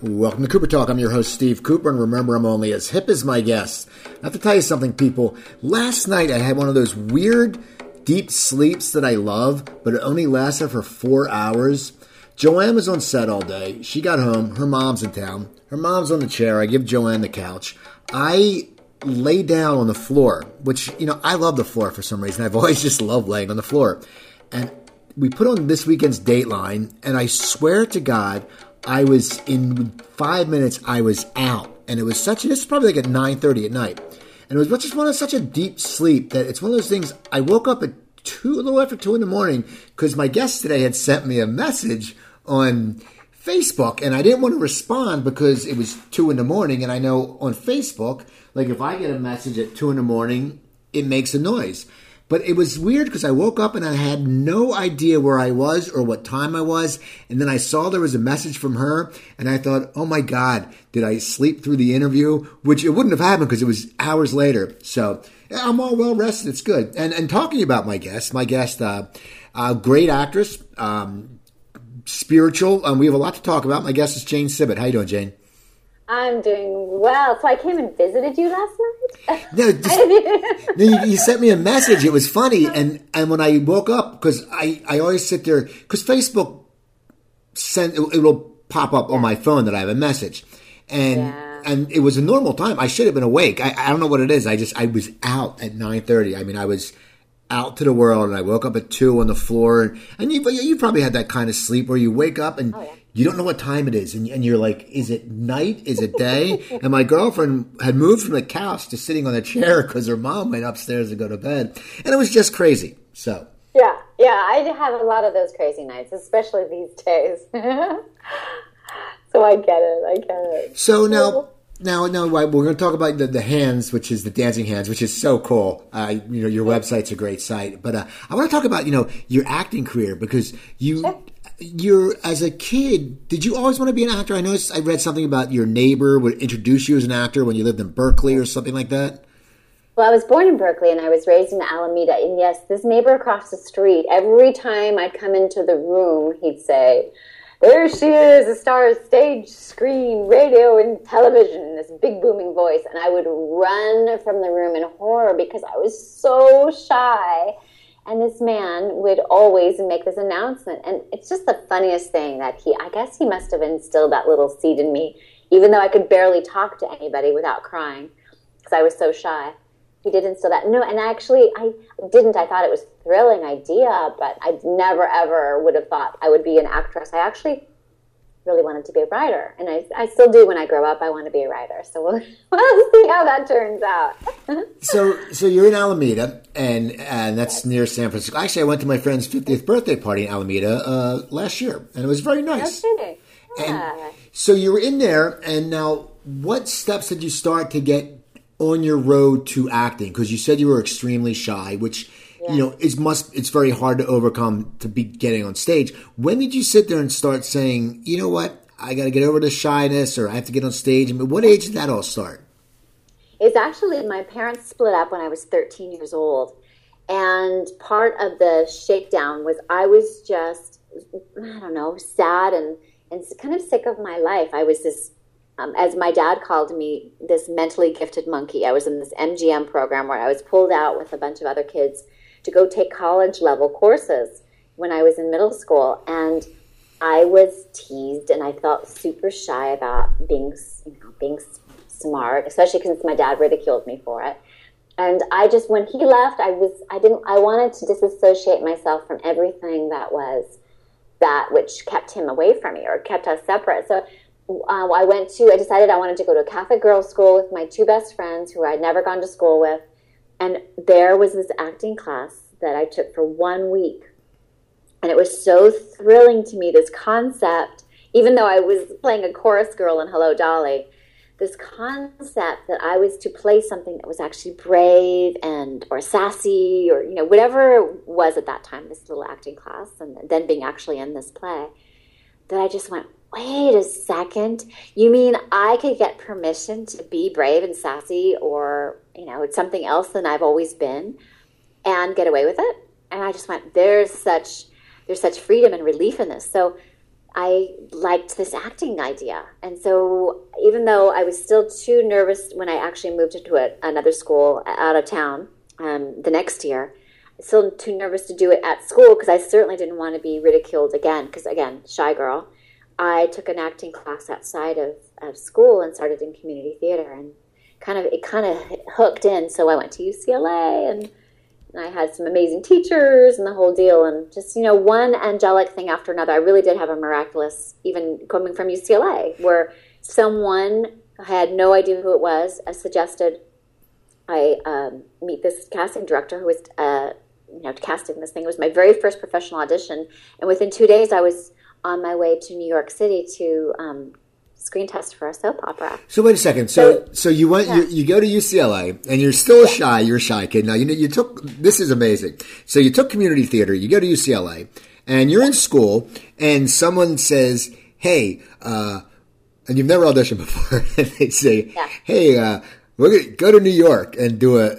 Welcome to Cooper Talk. I'm your host, Steve Cooper, and remember, I'm only as hip as my guests. I have to tell you something, people. Last night, I had one of those weird, deep sleeps that I love, but it only lasted for four hours. Joanne was on set all day. She got home. Her mom's in town. Her mom's on the chair. I give Joanne the couch. I lay down on the floor, which, you know, I love the floor for some reason. I've always just loved laying on the floor. And we put on this weekend's Dateline, and I swear to God, I was in five minutes. I was out, and it was such. This is probably like at nine thirty at night, and it was just one of such a deep sleep that it's one of those things. I woke up at two, a little after two in the morning, because my guest today had sent me a message on Facebook, and I didn't want to respond because it was two in the morning, and I know on Facebook, like if I get a message at two in the morning, it makes a noise. But it was weird because I woke up and I had no idea where I was or what time I was. And then I saw there was a message from her and I thought, oh my God, did I sleep through the interview? Which it wouldn't have happened because it was hours later. So I'm all well rested. It's good. And, and talking about my guest, my guest, uh, uh, great actress, um, spiritual. Um, we have a lot to talk about. My guest is Jane Sibbett. How you doing, Jane? I'm doing well. So I came and visited you last night. No, just, no you, you, sent me a message. It was funny, uh-huh. and and when I woke up, because I I always sit there because Facebook send it, it, will pop up on my phone that I have a message, and. Yeah. And it was a normal time. I should have been awake. I, I don't know what it is. I just I was out at nine thirty. I mean, I was out to the world, and I woke up at two on the floor. And, and you you probably had that kind of sleep where you wake up and oh, yeah you don't know what time it is and, and, you're like is it night? Is it day? And my girlfriend had moved from the couch to sitting on a chair because her mom went upstairs to go to bed. And it was just crazy so. Yeah yeah i have a lot of those crazy nights especially these days. So i get it i get it. So now now, now we're going to talk about the, the hands, which is the dancing hands, which is so cool. Uh, you know, your website's a great site, but uh, I want to talk about you know your acting career because you sure you're as a kid did you always want to be an actor? I noticed i read something about your neighbor would introduce you as an actor when you lived in berkeley or something like that. Well i was born in berkeley and i was raised in alameda and yes this neighbor across the street every time i'd come into the room he'd say there she is a star of stage screen radio and television in this big booming voice and i would run from the room in horror because i was so shy and this man would always make this announcement. And it's just the funniest thing that he, I guess he must have instilled that little seed in me, even though I could barely talk to anybody without crying because I was so shy. He did instill that. No, and actually, I didn't. I thought it was thrilling idea, but I never ever would have thought I would be an actress. I actually really wanted to be a writer, and I, I still do. When I grow up, I want to be a writer. So we'll, we'll see how that turns out. so, so you're in Alameda, and and that's near San Francisco. Actually, I went to my friend's 50th birthday party in Alameda uh, last year, and it was very nice. Okay. Yeah. And so you were in there, and now what steps did you start to get on your road to acting? Because you said you were extremely shy, which yeah. you know it's must it's very hard to overcome to be getting on stage. When did you sit there and start saying, you know what, I got to get over the shyness, or I have to get on stage? I mean, what age did that all start? It's actually my parents split up when I was 13 years old, and part of the shakedown was I was just I don't know sad and and kind of sick of my life. I was this um, as my dad called me, this mentally gifted monkey. I was in this MGM program where I was pulled out with a bunch of other kids to go take college level courses when I was in middle school. And I was teased and I felt super shy about being, you know, being smart, especially since my dad ridiculed me for it. And I just, when he left, I was, I didn't, I wanted to disassociate myself from everything that was that which kept him away from me or kept us separate. So uh, I went to, I decided I wanted to go to a Catholic girls' school with my two best friends who I'd never gone to school with. And there was this acting class that I took for one week. And it was so thrilling to me, this concept, even though I was playing a chorus girl in Hello Dolly, this concept that I was to play something that was actually brave and or sassy or you know whatever it was at that time this little acting class and then being actually in this play that I just went wait a second you mean I could get permission to be brave and sassy or you know, something else than I've always been and get away with it. And I just went, there's such there's such freedom and relief in this. So I liked this acting idea. And so, even though I was still too nervous when I actually moved into a, another school out of town um, the next year, still too nervous to do it at school because I certainly didn't want to be ridiculed again. Because, again, shy girl. I took an acting class outside of, of school and started in community theater. And kind of it kind of hooked in. So I went to UCLA and I had some amazing teachers and the whole deal, and just you know one angelic thing after another. I really did have a miraculous, even coming from UCLA, where someone I had no idea who it was, I suggested I um, meet this casting director who was uh, you know casting this thing. It was my very first professional audition, and within two days I was on my way to New York City to um, screen test for a soap opera. So wait a second. So so, so you went yeah. you, you, go to UCLA and you're still yeah. shy. You're a shy kid. Now you know you took this is amazing. So you took community theater. You go to UCLA and you're in school and someone says, "Hey," uh, and you've never auditioned before, and they say, yeah. "Hey." Uh, we're gonna go to New York and do a,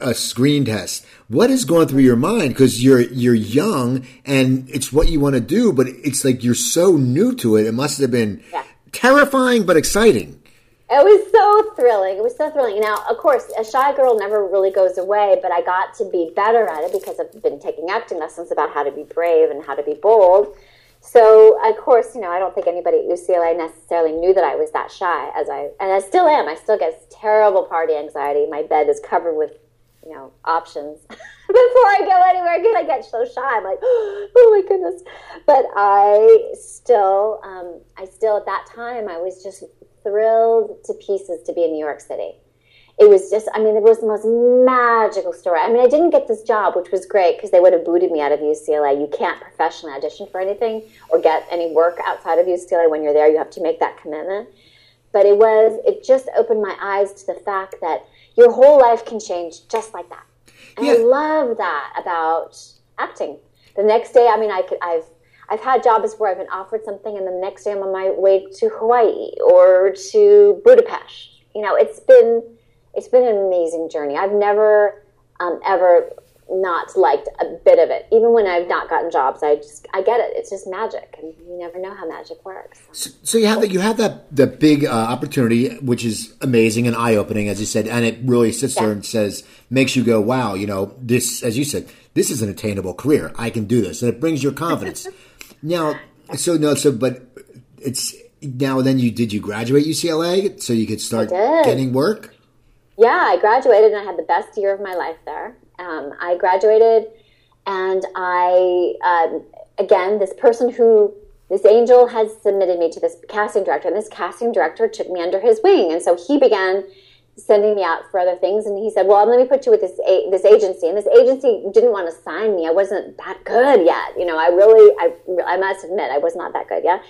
a screen test. What is going through your mind? Because you're you're young and it's what you want to do, but it's like you're so new to it. It must have been yeah terrifying but exciting. It was so thrilling. It was so thrilling. Now, of course, a shy girl never really goes away, but I got to be better at it because I've been taking acting lessons about how to be brave and how to be bold. So, of course, you know, I don't think anybody at UCLA necessarily knew that I was that shy as I, and I still am. I still get terrible party anxiety. My bed is covered with, you know, options. before I go anywhere because I get so shy. I'm like, oh my goodness. But I still, um, I still at that time, I was just thrilled to pieces to be in New York City. It was just, I mean, it was the most magical story. I mean, I didn't get this job, which was great because they would have booted me out of UCLA. You can't professionally audition for anything or get any work outside of UCLA when you're there. You have to make that commitment. But it was, it just opened my eyes to the fact that your whole life can change just like that and yeah. I love that about acting. The next day, I mean, I could, I've I've had jobs where I've been offered something, and the next day I'm on my way to Hawaii or to Budapest. You know, it's been it's been an amazing journey. I've never um, ever not liked a bit of it. Even when I've not gotten jobs, I just I get it. It's just magic, and you never know how magic works. So, so you have that you have that the big uh, opportunity, which is amazing and eye opening, as you said, and it really sits yeah. there and says makes you go, wow, you know, this as you said, this is an attainable career. I can do this, and it brings your confidence. now, so no, so but it's now then you did you graduate UCLA so you could start getting work. Yeah, I graduated and I had the best year of my life there. Um, I graduated, and I um, again this person who this angel has submitted me to this casting director, and this casting director took me under his wing, and so he began sending me out for other things, and he said, "Well, let me put you with this a- this agency." And this agency didn't want to sign me. I wasn't that good yet. You know, I really, I, I must admit, I was not that good yet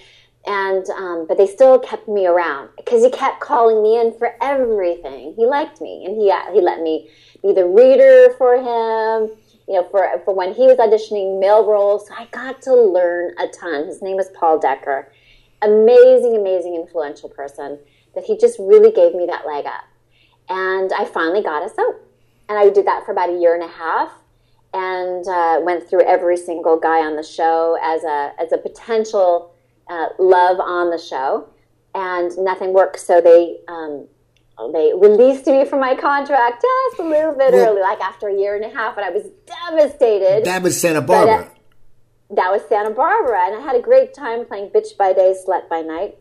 and um, but they still kept me around because he kept calling me in for everything. He liked me, and he he let me be the reader for him. You know, for for when he was auditioning male roles, so I got to learn a ton. His name was Paul Decker, amazing, amazing, influential person. That he just really gave me that leg up, and I finally got a soap, and I did that for about a year and a half and uh, went through every single guy on the show as a as a potential uh, love on the show, and nothing worked. So they um, they released me from my contract just a little bit well, early, like after a year and a half, and I was devastated. That was Santa Barbara. But, uh, that was Santa Barbara, and I had a great time playing bitch by day, slut by night.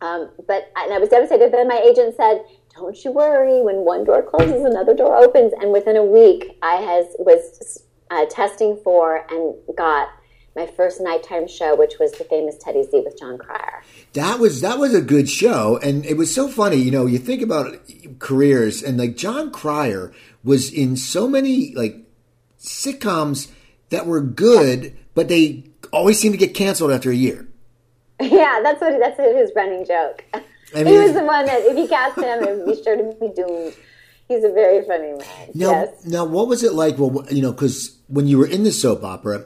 Um, but and I was devastated. But then my agent said, "Don't you worry. When one door closes, another door opens." And within a week, I has was uh, testing for and got my first nighttime show, which was the famous Teddy Z with Jon Cryer. That was that was a good show, and it was so funny. You know, you think about careers, and like Jon Cryer was in so many like sitcoms that were good, but they always seem to get canceled after a year. Yeah, that's what that's his running joke. I mean, he was the one that if you cast him, it would be sure to be doomed. He's a very funny man. Now, yes. now, what was it like? Well, you know, because when you were in the soap opera,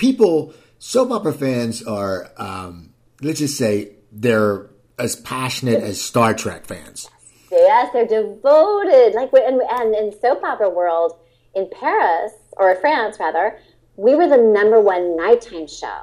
people, soap opera fans are, um, let's just say, they're as passionate as Star Trek fans. Yes, they're devoted. Like, and, and in soap opera world in Paris or France rather, we were the number one nighttime show.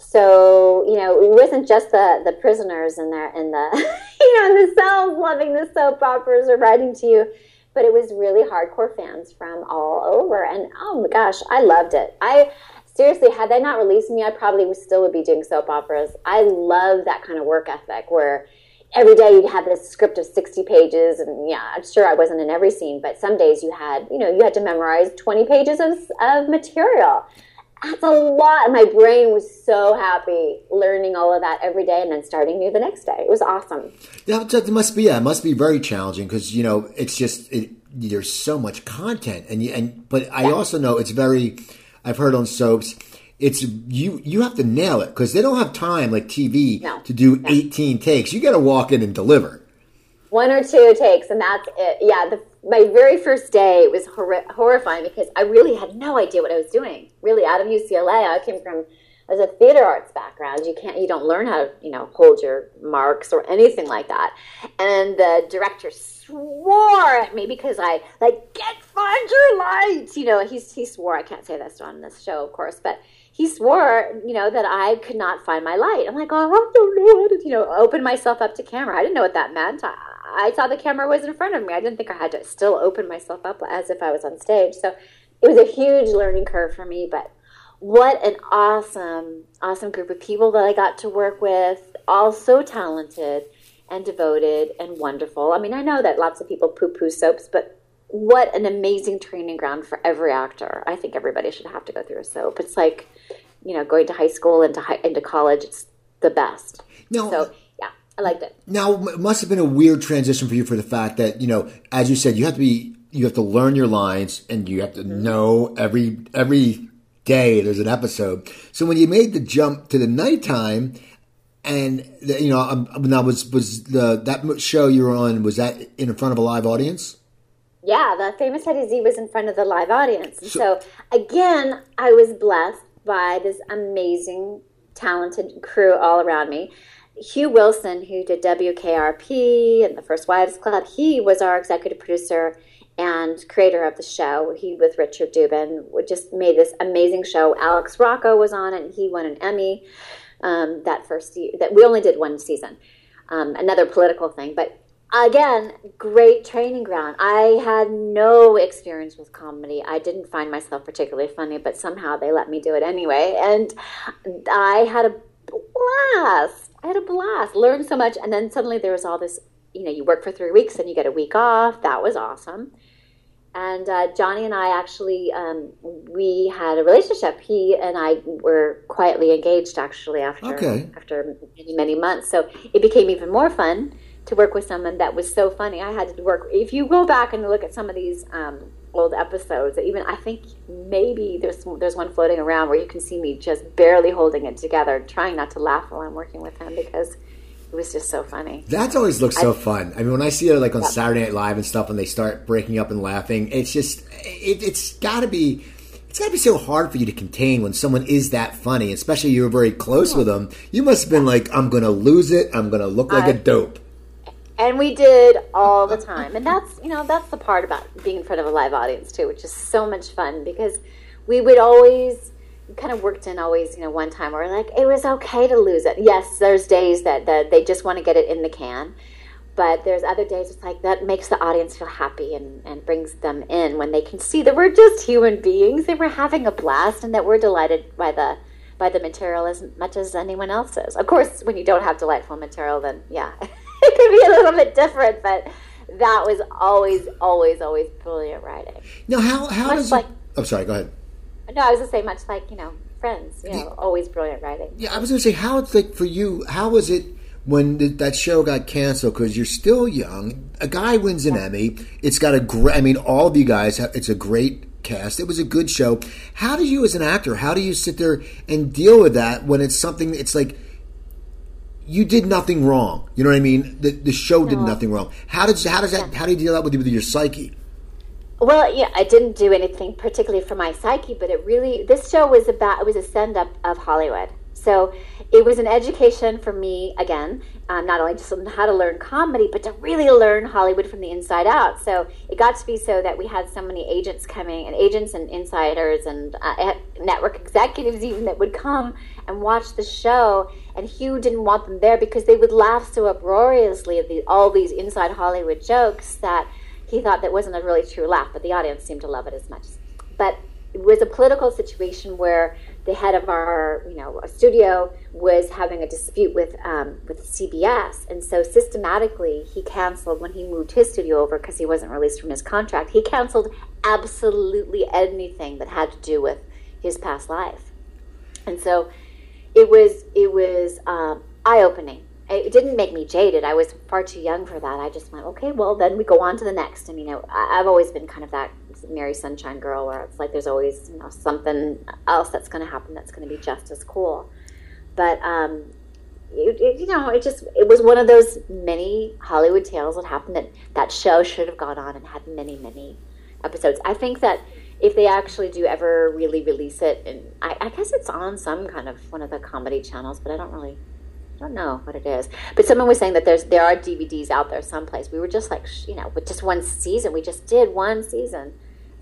so you know it wasn't just the the prisoners in there in the you know in the cells loving the soap operas or writing to you but it was really hardcore fans from all over and oh my gosh i loved it i seriously had they not released me i probably would still would be doing soap operas i love that kind of work ethic where every day you'd have this script of 60 pages and yeah i'm sure i wasn't in every scene but some days you had you know you had to memorize 20 pages of, of material that's a lot. My brain was so happy learning all of that every day and then starting new the next day. It was awesome. Yeah, it must be. Yeah, it must be very challenging because you know it's just it, there's so much content, and you, and but I yeah. also know it's very. I've heard on soaps. It's you. You have to nail it because they don't have time like TV no. to do no. 18 takes. You got to walk in and deliver. One or two takes, and that's it. Yeah, the my very first day was hor- horrifying because I really had no idea what I was doing. Really, out of UCLA, I came from as a theater arts background. You can't, you don't learn how to, you know, hold your marks or anything like that. And the director swore at me because I like get find your lights. You know, he he swore. I can't say this on this show, of course, but he swore, you know, that I could not find my light. I'm like, oh, I don't know you know, open myself up to camera. I didn't know what that meant. I, I saw the camera was in front of me. I didn't think I had to still open myself up as if I was on stage. So it was a huge learning curve for me, but what an awesome, awesome group of people that I got to work with, all so talented and devoted and wonderful. I mean, I know that lots of people poo poo soaps, but what an amazing training ground for every actor. I think everybody should have to go through a soap. It's like, you know, going to high school and to high, into college. It's the best. No, so yeah, I liked it. Now, it must have been a weird transition for you for the fact that, you know, as you said, you have to be, you have to learn your lines and you have to mm-hmm. know every, every day there's an episode. So when you made the jump to the nighttime, and the, you know, um, now was was the that show you were on was that in front of a live audience? Yeah, the famous Teddy Z was in front of the live audience. So, so again, I was blessed by this amazing, talented crew all around me. Hugh Wilson, who did WKRP and the First Wives Club, he was our executive producer and creator of the show. He with Richard Dubin just made this amazing show. Alex Rocco was on it, and he won an Emmy um, that first year. That we only did one season. Um, another political thing, but again, great training ground. I had no experience with comedy. I didn't find myself particularly funny, but somehow they let me do it anyway, and I had a blast. I had a blast. Learned so much, and then suddenly there was all this. You know, you work for three weeks and you get a week off. That was awesome. And uh, Johnny and I actually, um, we had a relationship. He and I were quietly engaged actually after okay. after many many months. So it became even more fun to work with someone that was so funny. I had to work. If you go back and look at some of these um, old episodes. Even I think maybe there's there's one floating around where you can see me just barely holding it together, trying not to laugh while I'm working with him because it was just so funny. That's always looks so I, fun. I mean, when I see it like on yeah. Saturday Night Live and stuff, and they start breaking up and laughing, it's just it, it's got to be. It's got to be so hard for you to contain when someone is that funny, especially you were very close with them. You must have been like, "I'm going to lose it. I'm going to look like I, a dope." and we did all the time and that's you know that's the part about being in front of a live audience too which is so much fun because we would always kind of worked in always you know one time where we're like it was okay to lose it yes there's days that, that they just want to get it in the can but there's other days it's like that makes the audience feel happy and, and brings them in when they can see that we're just human beings and we're having a blast and that we're delighted by the by the material as much as anyone else is of course when you don't have delightful material then yeah it could be a little bit different, but that was always, always, always brilliant writing. Now, how how much does like? It, I'm sorry. Go ahead. No, I was gonna say much like you know Friends. You know, the, always brilliant writing. Yeah, I was gonna say how it's like for you. How was it? when the, that show got canceled because you're still young. A guy wins an yeah. Emmy. It's got a great. I mean, all of you guys. Have, it's a great cast. It was a good show. How do you, as an actor, how do you sit there and deal with that when it's something? It's like you did nothing wrong. You know what I mean? The, the show did no. nothing wrong. How does how does that how do you deal that with, with your psyche? Well, yeah, I didn't do anything particularly for my psyche, but it really this show was about it was a send up of Hollywood. So it was an education for me, again, um, not only just on how to learn comedy, but to really learn Hollywood from the inside out. So it got to be so that we had so many agents coming, and agents and insiders and uh, network executives even that would come and watch the show. And Hugh didn't want them there because they would laugh so uproariously at the, all these inside Hollywood jokes that he thought that wasn't a really true laugh, but the audience seemed to love it as much. But it was a political situation where the head of our you know studio was having a dispute with um, with CBS, and so systematically he canceled when he moved his studio over because he wasn't released from his contract. He canceled absolutely anything that had to do with his past life, and so it was it was um, eye opening. It didn't make me jaded. I was far too young for that. I just went, okay, well, then we go on to the next. I mean, know, I've always been kind of that Mary Sunshine Girl, where it's like there's always you know something else that's going to happen that's going to be just as cool. But um, it, it, you know, it just it was one of those many Hollywood tales that happened that that show should have gone on and had many many episodes. I think that if they actually do ever really release it, and I, I guess it's on some kind of one of the comedy channels, but I don't really I don't know what it is, but someone was saying that there's there are DVDs out there someplace. We were just like, you know, with just one season, we just did one season,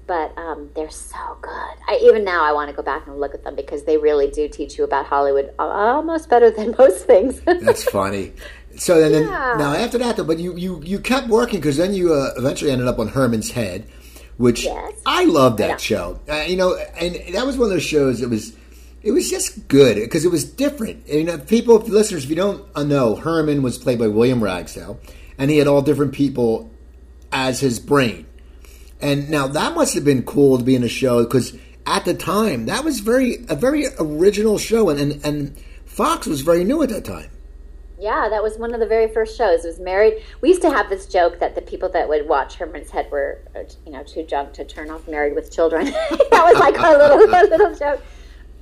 but um, they're so good. I, even now, I want to go back and look at them because they really do teach you about Hollywood almost better than most things. That's funny. So then, yeah. now after that, though, but you you you kept working because then you uh, eventually ended up on Herman's Head, which yes. I love that show. Uh, you know, and that was one of those shows. that was it was just good because it was different. And, you know, people, listeners, if you don't know, Herman was played by William Ragsdale, and he had all different people as his brain. And now that must have been cool to be in a show because at the time that was very a very original show, and, and and Fox was very new at that time. Yeah, that was one of the very first shows. It was married. We used to have this joke that the people that would watch Herman's Head were, uh, you know, too drunk to turn off Married with Children. that was like our little little joke.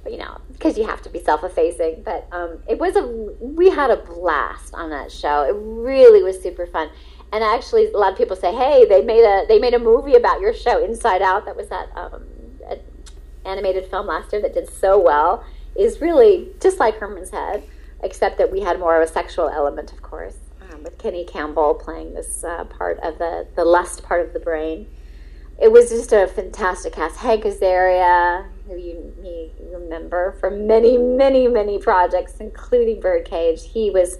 You know, because you have to be self-effacing. But um, it was a we had a blast on that show. It really was super fun. And actually, a lot of people say, "Hey, they made a they made a movie about your show, Inside Out. That was that um, animated film last year that did so well. Is really just like Herman's Head, except that we had more of a sexual element, of course, um, with Kenny Campbell playing this uh, part of the the lust part of the brain. It was just a fantastic cast. Hank Azaria, who you, you remember from many, many, many projects, including Birdcage. He was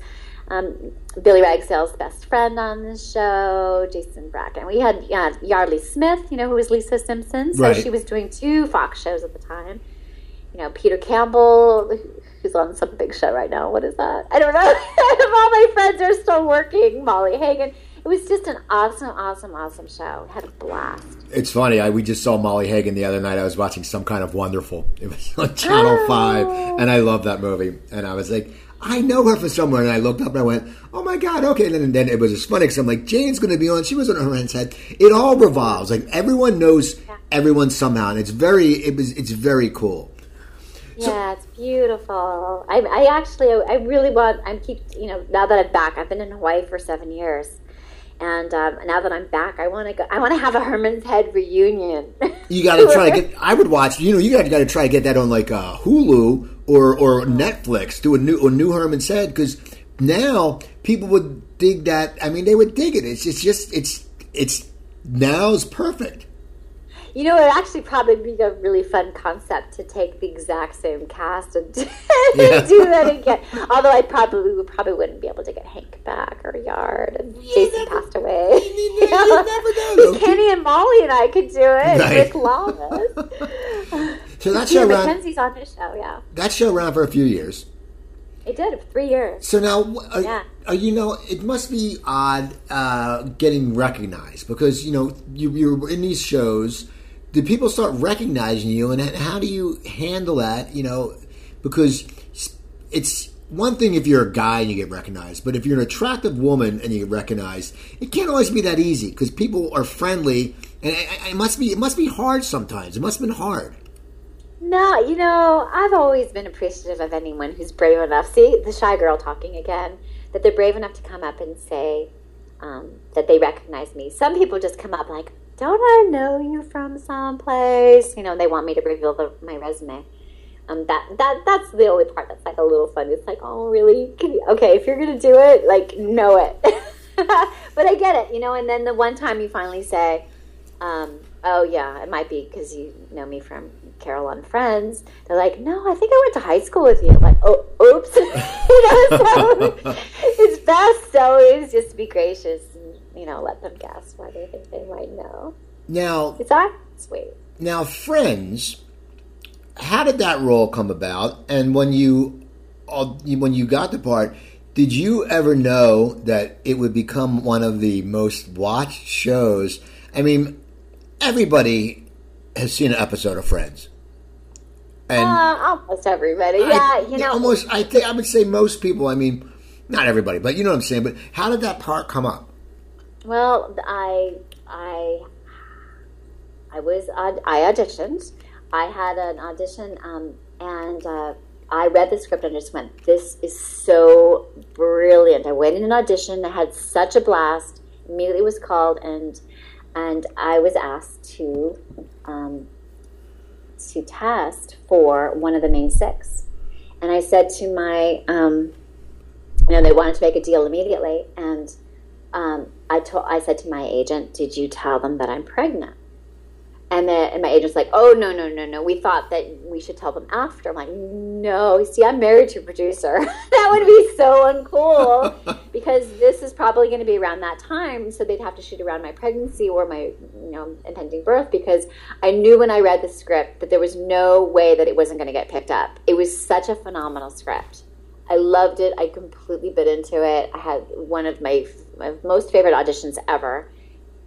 um, Billy Ragsdale's best friend on the show, Jason Bracken. We had uh, Yeardley Smith, you know, who was Lisa Simpson. So right. she was doing two Fox shows at the time. You know, Peter Campbell, who's on some big show right now. What is that? I don't know. All my friends are still working. Molly Hagan. It was just an awesome, awesome, awesome show. Had a blast. It's funny. I we just saw Molly Hagan the other night. I was watching some kind of wonderful. It was on Channel oh. Five, and I love that movie. And I was like, I know her from somewhere. And I looked up and I went, oh my God, okay. And then, and then it was just funny because I'm like, Jane's going to be on. She was on Herman's Head. It all revolves. Like everyone knows everyone somehow. And it's very, it was, it's very cool. So, yeah, it's beautiful. I, I actually, I really want, I'm keep, you know, now that I'm back, I've been in Hawaii for seven years. And um, now that I'm back, I want to go. I want to have a Herman's Head reunion. You got to try to get. I would watch. You know, you got to try to get that on like uh, Hulu or or Netflix. Do a new a new Herman's Head because now people would dig that. I mean, they would dig it. It's it's just it's it's now's perfect. You know, it actually probably be a really fun concept to take the exact same cast and, yeah. do that again. Although I probably we probably wouldn't be able to get Hank back or Yard and you Jason never, passed away. You, you, you know? never know. Kenny and Molly and I could do it. Right. Rick Lamas. so that show ran. Mackenzie's on his show, yeah. That show ran for a few years. It did three years. So now, uh, yeah. Uh, you know, it must be odd uh, getting recognized because you know you, you're in these shows do people start recognizing you, and how do you handle that? You know, because it's one thing if you're a guy and you get recognized, but if you're an attractive woman and you get recognized, it can't always be that easy because people are friendly, and it must be it must be hard sometimes. It must have been hard. No, you know, I've always been appreciative of anyone who's brave enough. See, the shy girl talking again. That they're brave enough to come up and say um, that they recognize me. Some people just come up like, don't I know you from someplace? You know, they want me to reveal the, my resume. um, that that that's the only part that's like a little fun. It's like, oh, really? You, okay, if you're gonna do it, like, know it. but I get it, you know. And then the one time you finally say, um, "Oh yeah, it might be because you know me from Carol on Friends." They're like, "No, I think I went to high school with you." I'm like, "Oh, oops." you know, so it's best always just to be gracious you know let them guess why they think they might know. Now, Is that sweet? now, Friends. How did that role come about? And when you, uh, when you got the part, did you ever know that it would become one of the most watched shows? I mean, everybody has seen an episode of Friends, and Uh, almost everybody. Yeah, I- you know. almost. I think I would say most people. I mean, not everybody, but you know what I'm saying. But how did that part come up? Well, I I I was I auditioned. I had an audition, um, and uh, I read the script and just went, "This is so brilliant." I went in an audition. I had such a blast. Immediately was called, and and I was asked to um, to test for one of the main six. And I said to my, um, you know, they wanted to make a deal immediately, and um, I told I said to my agent, "Did you tell them that I'm pregnant?" And, the, and my agent's like, "Oh no, no, no, no. We thought that we should tell them after." I'm like, "No, see, I'm married to a producer. that would be so uncool because this is probably going to be around that time, so they'd have to shoot around my pregnancy or my, you know, impending birth because I knew when I read the script that there was no way that it wasn't going to get picked up. It was such a phenomenal script." I loved it. I completely bit into it. I had one of my, my most favorite auditions ever.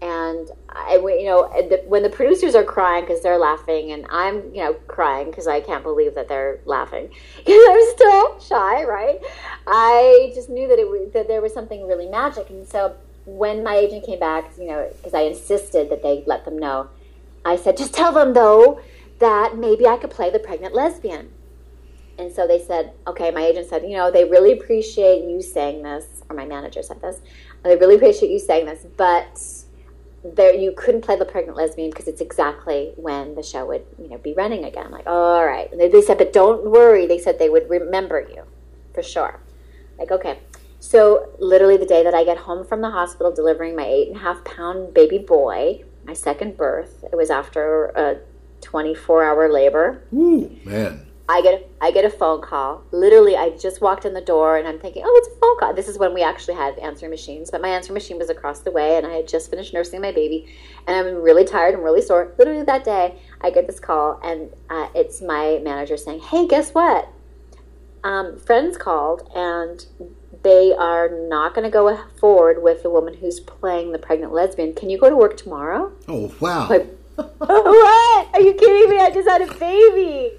And I, you know, when the producers are crying because they're laughing, and I'm, you know, crying because I can't believe that they're laughing because I'm still shy, right? I just knew that it that there was something really magic, and so when my agent came back, you know, because I insisted that they let them know, I said, just tell them though that maybe I could play the pregnant lesbian. And so they said, okay, my agent said, you know, they really appreciate you saying this, or my manager said this. They really appreciate you saying this, but there you couldn't play the pregnant lesbian because it's exactly when the show would, you know, be running again. I'm like, all right. They, they said, but don't worry. They said they would remember you for sure. Like, okay. So literally the day that I get home from the hospital delivering my eight and a half pound baby boy, my second birth, it was after a 24 hour labor. Ooh, man. I get a, I get a phone call. Literally, I just walked in the door and I'm thinking, oh, it's a phone call. This is when we actually had answering machines, but my answering machine was across the way, and I had just finished nursing my baby, and I'm really tired and really sore. Literally that day, I get this call, and uh, it's my manager saying, hey, guess what? Um, friends called, and they are not going to go forward with the woman who's playing the pregnant lesbian. Can you go to work tomorrow? Oh wow. Like, what? Are you kidding me? I just had a baby.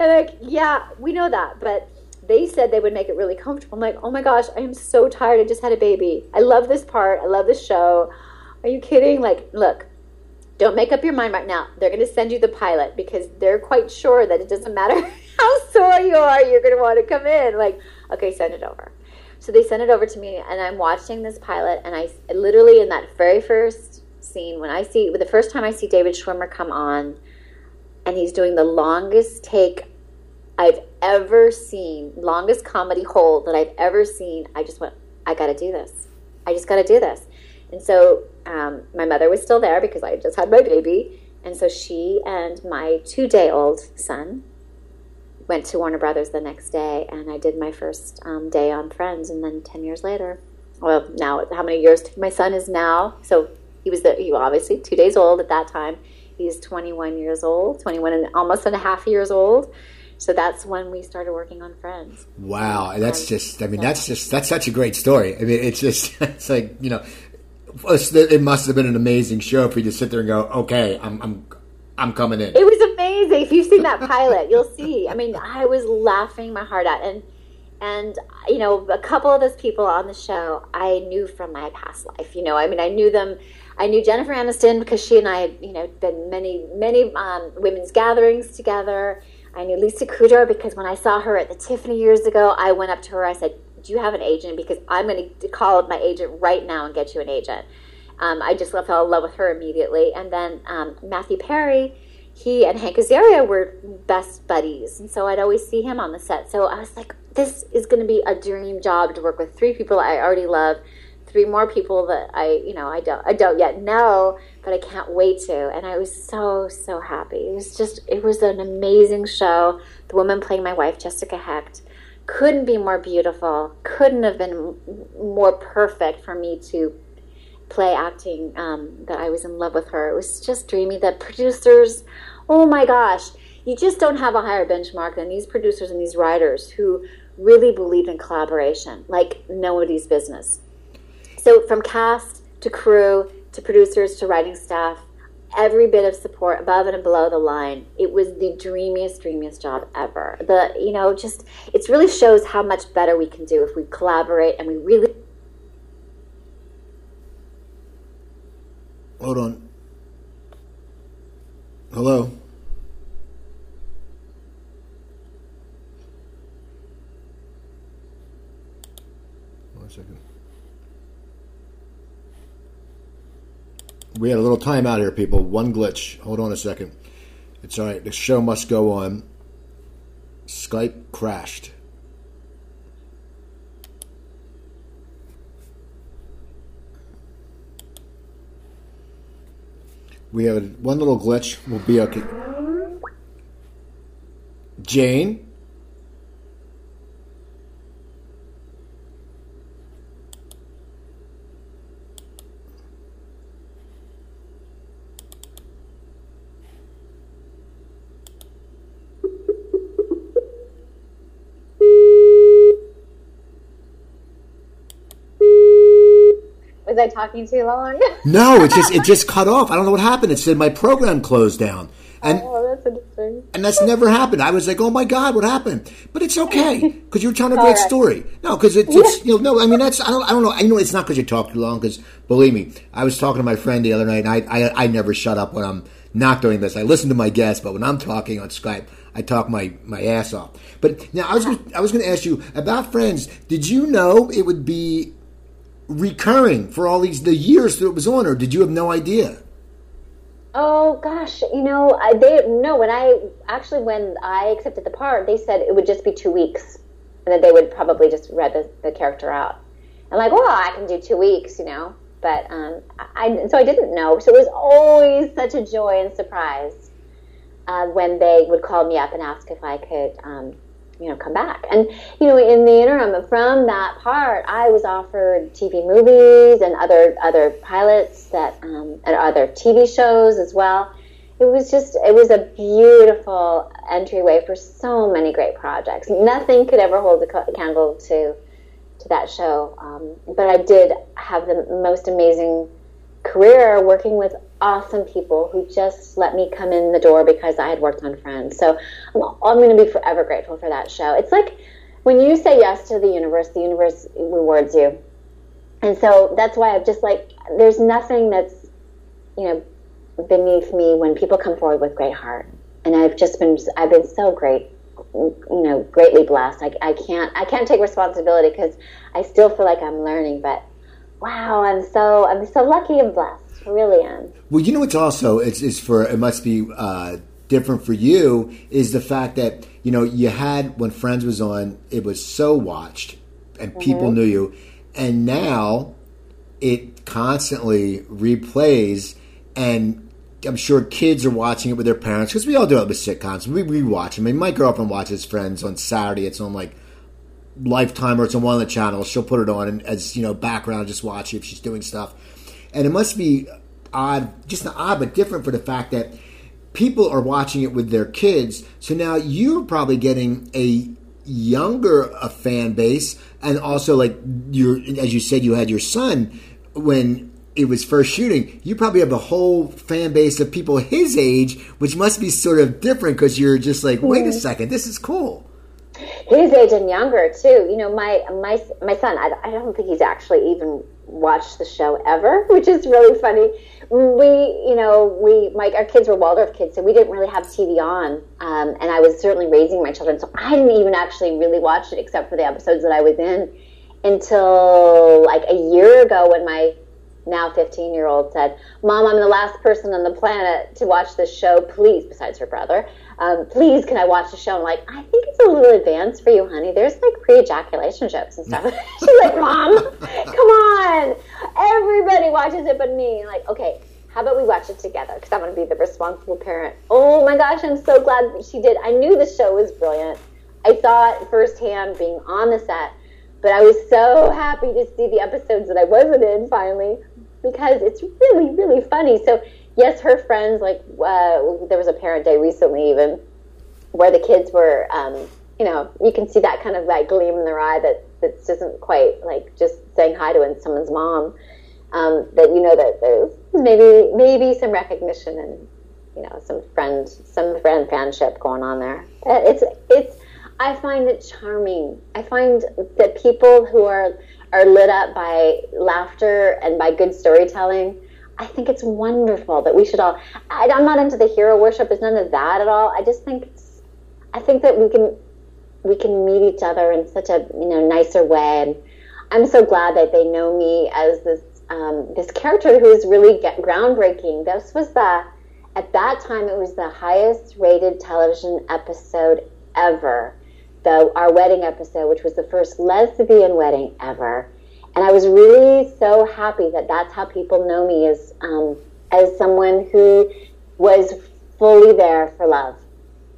And like, yeah, we know that, but they said they would make it really comfortable. I'm like, oh my gosh, I am so tired. I just had a baby. I love this part. I love this show. Are you kidding? Like, look, don't make up your mind right now. They're going to send you the pilot because they're quite sure that it doesn't matter how sore you are, you're going to want to come in. Like, okay, send it over. So they sent it over to me, and I'm watching this pilot, and I literally in that very first scene when I see the first time I see David Schwimmer come on, and he's doing the longest take I've ever seen, longest comedy hold that I've ever seen. I just went, I got to do this. I just got to do this. And so um, my mother was still there because I just had my baby, and so she and my two-day-old son went to Warner Brothers the next day, and I did my first um, day on Friends, and then ten years later, well, now how many years my son is now? So he was the, he was obviously two days old at that time. He's 21 years old, 21 and almost and a half years old. So that's when we started working on Friends. Wow, and that's just, I mean, that's just, that's such a great story. I mean, it's just, it's like, you know, it must have been an amazing show for you to sit there and go, okay, I'm, I'm, I'm coming in. It was amazing. If you've seen that pilot, you'll see. I mean, I was laughing my heart out. And, and, you know, a couple of those people on the show I knew from my past life. You know, I mean, I knew them. I knew Jennifer Aniston because she and I had, you know, been many, many um, women's gatherings together. I knew Lisa Kudrow because when I saw her at the Tiffany years ago, I went up to her. I said, "Do you have an agent? Because I'm going to call my agent right now and get you an agent." Um, I just fell in love with her immediately. And then um, Matthew Perry, he and Hank Azaria were best buddies, and so I'd always see him on the set. So I was like, this is going to be a dream job to work with three people I already love, three more people that I, you know, I don't, I don't yet know, but I can't wait to. And I was so, so happy. It was just, it was an amazing show. The woman playing my wife, Jessica Hecht, couldn't be more beautiful. Couldn't have been more perfect for me to play acting um, that I was in love with her. It was just dreamy. The producers, oh my gosh, you just don't have a higher benchmark than these producers and these writers who really believe in collaboration like nobody's business. So from cast to crew to producers to writing staff, every bit of support above and below the line. It was the dreamiest, dreamiest job ever. The you know, just it really shows how much better we can do if we collaborate and we really Hold on. Hello. One second. We had a little timeout here, people. One glitch. Hold on a second. It's all right. The show must go on. Skype crashed. We have one little glitch. We'll be okay. Jane. Was I talking too long? No, it just it just cut off. I don't know what happened. It said my program closed down. And oh, that's interesting. and that's never happened. I was like, "Oh my god, what happened?" But it's okay because you're telling a great right. story. No, because it's, it's you know no. I mean that's I don't I don't know. I know it's not because you talk too long. Because believe me, I was talking to my friend the other night, and I, I I never shut up when I'm not doing this. I listen to my guests, but when I'm talking on Skype, I talk my my ass off. But now I was gonna, I was going to ask you about Friends. Did you know it would be recurring for all these the years that it was on, or did you have no idea? Oh gosh, you know, I, they no. When I actually when I accepted the part, they said it would just be two weeks, and that they would probably just read the, the character out. I'm like, well, I can do two weeks, you know. But um, I so I didn't know. So it was always such a joy and surprise uh, when they would call me up and ask if I could, um, you know, come back. And you know, in the interim from that part, I was offered TV movies and other other pilots that um, and other TV shows as well. It was just it was a beautiful entryway for so many great projects. Nothing could ever hold a candle to to that show. Um, but I did have the most amazing career working with awesome people who just let me come in the door because I had worked on Friends. So I'm, I'm going to be forever grateful for that show. It's like when you say yes to the universe, the universe rewards you. And so that's why I've just like, there's nothing that's, you know, beneath me when people come forward with great heart. And I've just been, I've been so great you know greatly blessed I, I can't i can't take responsibility because i still feel like i'm learning but wow i'm so i'm so lucky and blessed I really am Well, you know what's also it's, it's for it must be uh, different for you is the fact that you know you had when Friends was on, it was so watched and people knew you, and now it constantly replays and. I'm sure kids are watching it with their parents because we all do it with sitcoms. We rewatch them. I mean, my girlfriend watches Friends on Saturday. It's on like Lifetime or it's on one of the channels. She'll put it on and as you know background, just watch it if she's doing stuff. And it must be odd, just not odd, but different for the fact that people are watching it with their kids. So now you're probably getting a younger a fan base, and also like your, as you said, you had your son when it was first shooting. You probably have a whole fan base of people his age, which must be sort of different because you're just like, wait a mm. second, this is cool. his age and younger too you know my my my son I, I don't think he's actually even watched the show ever which is really funny we you know we my our kids were waldorf kids so we didn't really have tv on um, and i was certainly raising my children so i didn't even actually really watch it except for the episodes that i was in until like a year ago when my now 15 year old said, Mom, I'm the last person on the planet to watch this show. Please, besides her brother, um, please, can I watch the show? I'm like, I think it's a little advanced for you, honey. There's like pre ejaculation jokes and stuff. She's like, Mom, come on. Everybody watches it but me. Like, okay, how about we watch it together? Because I'm going to be the responsible parent. Oh my gosh, I'm so glad she did. I knew the show was brilliant. I saw it firsthand being on the set, but I was so happy to see the episodes that I wasn't in finally because it's really, really funny. So, yes, her friends, like, uh, there was a parent day recently even where the kids were, um, you know, you can see that kind of like gleam in their eye that that isn't quite like just saying hi to someone's mom. Um, that you know that there's maybe maybe some recognition and you know some friend some friend fanship going on there. Uh, it's it's I find it charming. I find that people who are are lit up by laughter and by good storytelling. I think it's wonderful that we should all. I, am not into the hero worship. There's none of that at all. I just think it's. I think that we can we can meet each other in such a you know nicer way, and I'm so glad that they know me as this um, this character who is really groundbreaking. This was the at that time it was the highest rated television episode ever the our wedding episode, which was the first lesbian wedding ever. And I was really so happy that that's how people know me as um, as someone who was fully there for love,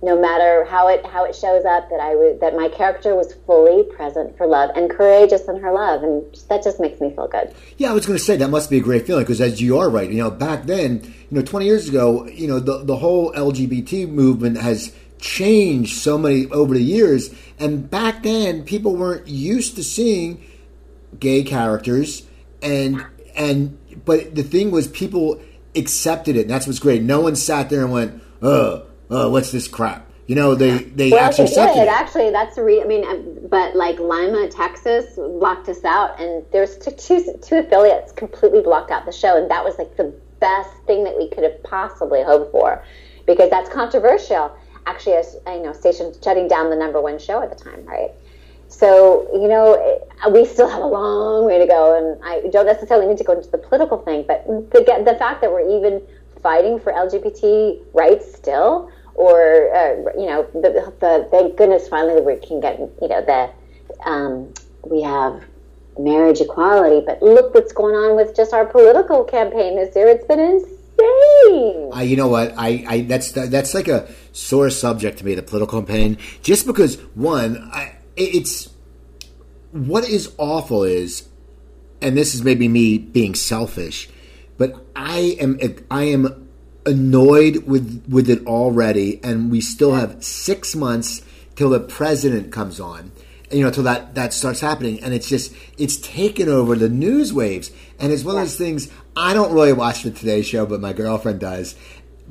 no matter how it how it shows up. That I that my character was fully present for love and courageous in her love, and that just makes me feel good. Yeah, I was going to say that must be a great feeling because as you are right, you know, back then, you know, twenty years ago, you know, the the whole LGBT movement has changed so many over the years. And back then, people weren't used to seeing gay characters, and and but the thing was, people accepted it. And that's what's great. No one sat there and went, "Uh, uh, what's this crap?" You know, they they well, actually accepted it. Actually, that's the re- I mean, um, but like Lima, Texas, blocked us out, and there's two, two two affiliates completely blocked out the show, and that was like the best thing that we could have possibly hoped for, because that's controversial actually a you know station shutting down the number one show at the time, right? So you know we still have a long way to go, and I don't necessarily need to go into the political thing, but the the fact that we're even fighting for LGBT rights still, or uh, you know, the, the, thank goodness finally we can get you know the um, we have marriage equality, but look what's going on with just our political campaign this year. It's been insane I, you know what? I, I that's that's like a sore subject to me, the political campaign. Just because one, I, it's what is awful is, and this is maybe me being selfish, but I am I am annoyed with with it already, and we still have six months till the president comes on you know, till that that starts happening, and it's just it's taken over the news waves, and it's one of those things. I don't really watch the Today Show, but my girlfriend does,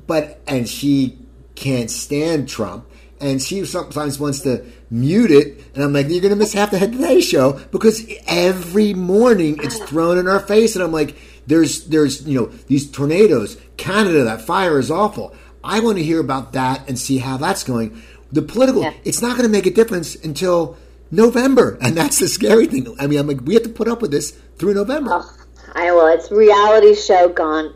but and she can't stand Trump, and she sometimes wants to mute it, and I'm like, you're gonna miss half the head Today Show because every morning it's thrown in our face, and I'm like, there's there's you know these tornadoes, Canada, that fire is awful. I want to hear about that and see how that's going. The political, yeah. it's not going to make a difference until November, and that's the scary thing. I mean, I'm like, we have to put up with this through November. Oh, I will. It's reality show gone,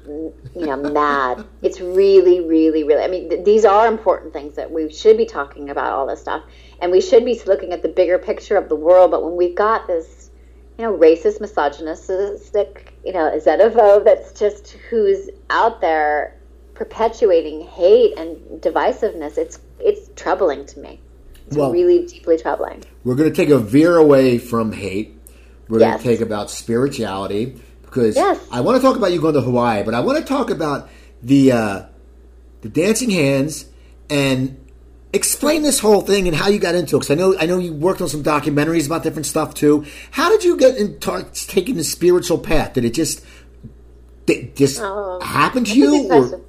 you know, mad. It's really, really, really. I mean, th- these are important things that we should be talking about all this stuff, and we should be looking at the bigger picture of the world. But when we've got this, you know, racist, misogynistic, you know, xenophobe that's just who's out there perpetuating hate and divisiveness, it's it's troubling to me. It's well, really deeply troubling. We're going to take a veer away from hate. We're yes. going to take about spirituality because yes. I want to talk about you going to Hawaii, but I want to talk about the uh, the dancing hands and explain this whole thing and how you got into it. Because I know I know you worked on some documentaries about different stuff too. How did you get into taking the spiritual path? Did it just did just oh, happen to you? Or?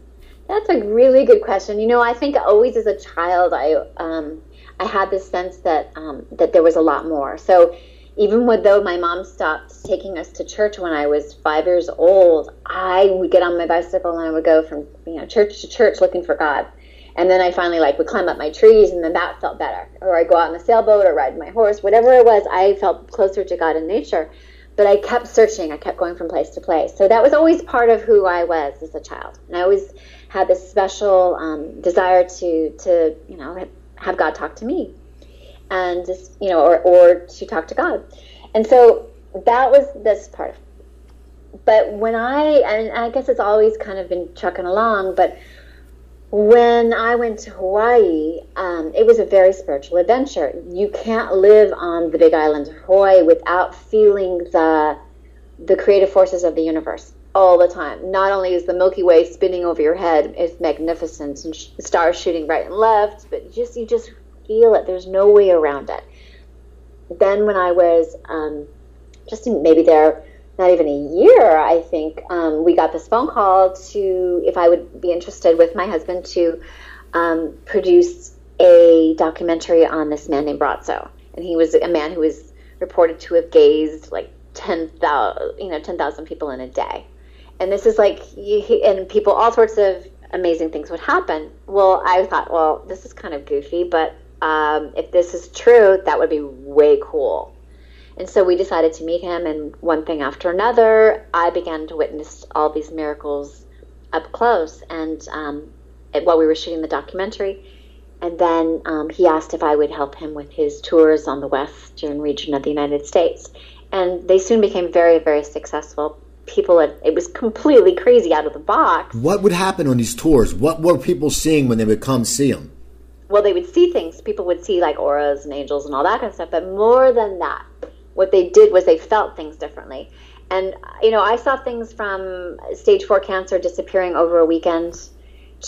That's a really good question. You know, I think always as a child, I um, I had this sense that um, that there was a lot more. So even though my mom stopped taking us to church when I was five years old, I would get on my bicycle and I would go from you know church to church looking for God. And then I finally like would climb up my trees, and then that felt better. Or I go out on the sailboat or ride my horse, whatever it was. I felt closer to God in nature. but I kept searching. I kept going from place to place. So that was always part of who I was as a child. And I always had this special um, desire to, to, you know, have God talk to me and just, you know, or, or to talk to God. And so that was this part. But when I, and I guess it's always kind of been chucking along, but when I went to Hawaii, um, it was a very spiritual adventure. You can't live on the Big Island of Hawaii without feeling the the creative forces of the universe all the time. Not only is the Milky Way spinning over your head, it's magnificent and sh- stars shooting right and left, but just you just feel it. There's no way around it. Then when I was um, just maybe there not even a year, I think, um, we got this phone call to if I would be interested with my husband to um, produce a documentary on this man named Braco, and he was a man who was reported to have gazed like ten thousand, you know, ten thousand people in a day, and this is like, and people, all sorts of amazing things would happen. Well, I thought, well, this is kind of goofy, but um, if this is true, that would be way cool. And so we decided to meet him, and one thing after another, I began to witness all these miracles up close. And um, while we were shooting the documentary, and then um, he asked if I would help him with his tours on the western region of the United States. And they soon became very, very successful. People, had, it was completely crazy out of the box. What would happen on these tours? What were people seeing when they would come see him? Well, they would see things. People would see like auras and angels and all that kind of stuff. But more than that, what they did was they felt things differently. And, you know, I saw things from stage four cancer disappearing over a weekend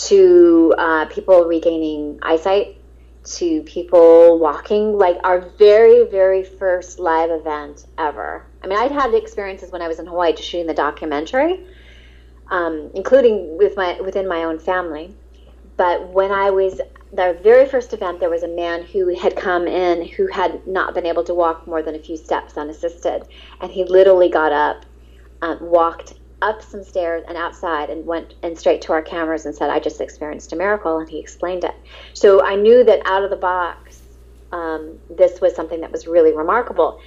to uh, people regaining eyesight to people walking like our very very first live event ever i mean i'd had experiences when i was in hawaii just shooting the documentary um, including with my within my own family but when i was the very first event, there was a man who had come in who had not been able to walk more than a few steps unassisted. And he literally got up, um, walked up some stairs and outside and went and straight to our cameras and said, I just experienced a miracle. And he explained it. So I knew that out of the box, um, this was something that was really remarkable.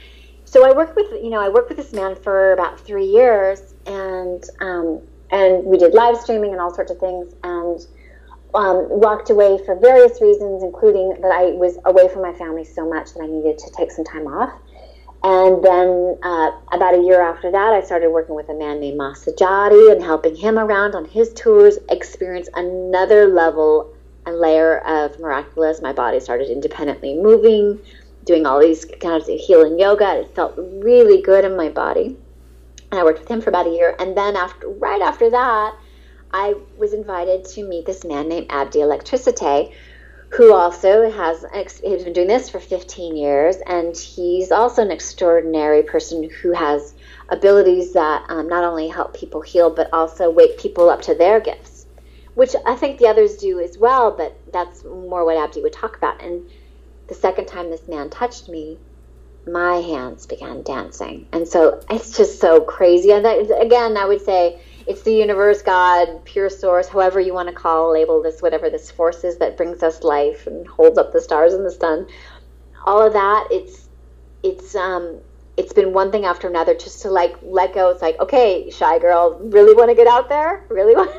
So I worked with, you know, I worked with this man for about three years and, um, and we did live streaming and all sorts of things. And, um, walked away for various reasons, including that I was away from my family so much that I needed to take some time off. And then uh, about a year after that, I started working with a man named Masajati and helping him around on his tours, experience another level and layer of miraculous. My body started independently moving, doing all these kind of healing yoga. It felt really good in my body. And I worked with him for about a year. And then after, right after that, I was invited to meet this man named Abdi Electricite, who also has he's been doing this for 15 years, and he's also an extraordinary person who has abilities that um, not only help people heal, but also wake people up to their gifts, which I think the others do as well. But that's more what Abdi would talk about. And the second time this man touched me, my hands began dancing, and so it's just so crazy. And that, again, I would say it's the universe, God, pure source, however you want to call, label this, whatever this force is that brings us life and holds up the stars and the sun. All of that, it's it's um it's been one thing after another just to like let go. It's like, okay, shy girl, really want to get out there? Really want,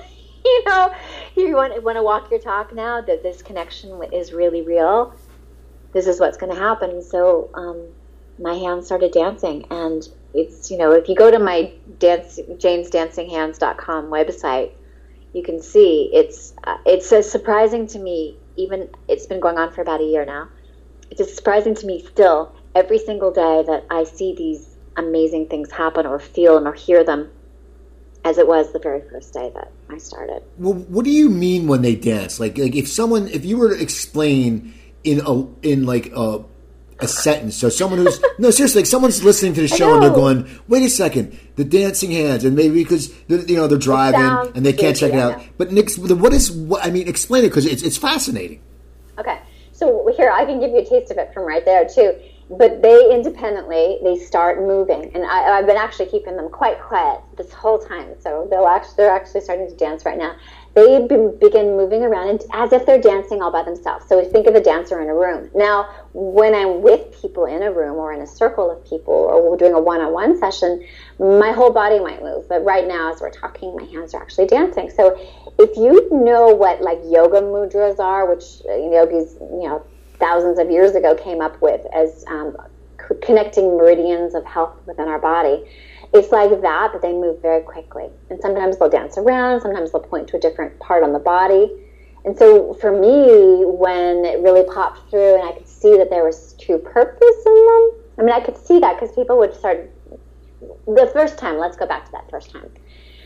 you know, you want want to walk your talk now that this connection is really real. This is what's going to happen. So um, my hands started dancing, and it's you know if you go to my dance janesdancinghands.com website you can see it's uh, it's uh, surprising to me even it's been going on for about a year now. It's surprising to me still every single day that i see these amazing things happen or feel them or hear them as it was the very first day that i started. Well what do you mean when they dance? Like like if someone if you were to explain in a in like a a sentence. So someone who's no seriously, like someone's listening to the show and they're going, "Wait a second, the dancing hands," and maybe because you know they're driving and they can't check it out. But Nick, what is what? I mean, explain it because it's it's fascinating. Okay, so here I can give you a taste of it from right there too. But they independently they start moving, and I, have been actually keeping them quite quiet this whole time. So they'll actually they're actually starting to dance right now. They be, begin moving around and, as if they're dancing all by themselves. So we think of a dancer in a room. Now, when I'm with people in a room or in a circle of people or we're doing a one-on-one session, my whole body might move. But right now, as we're talking, my hands are actually dancing. So if you know what like yoga mudras are, which uh, yogis, you know, thousands of years ago came up with as um, connecting meridians of health within our body it's like that, but they move very quickly. And sometimes they'll dance around, sometimes they'll point to a different part on the body. And so for me, when it really popped through and I could see that there was true purpose in them, I mean, I could see that because people would start the first time, let's go back to that first time.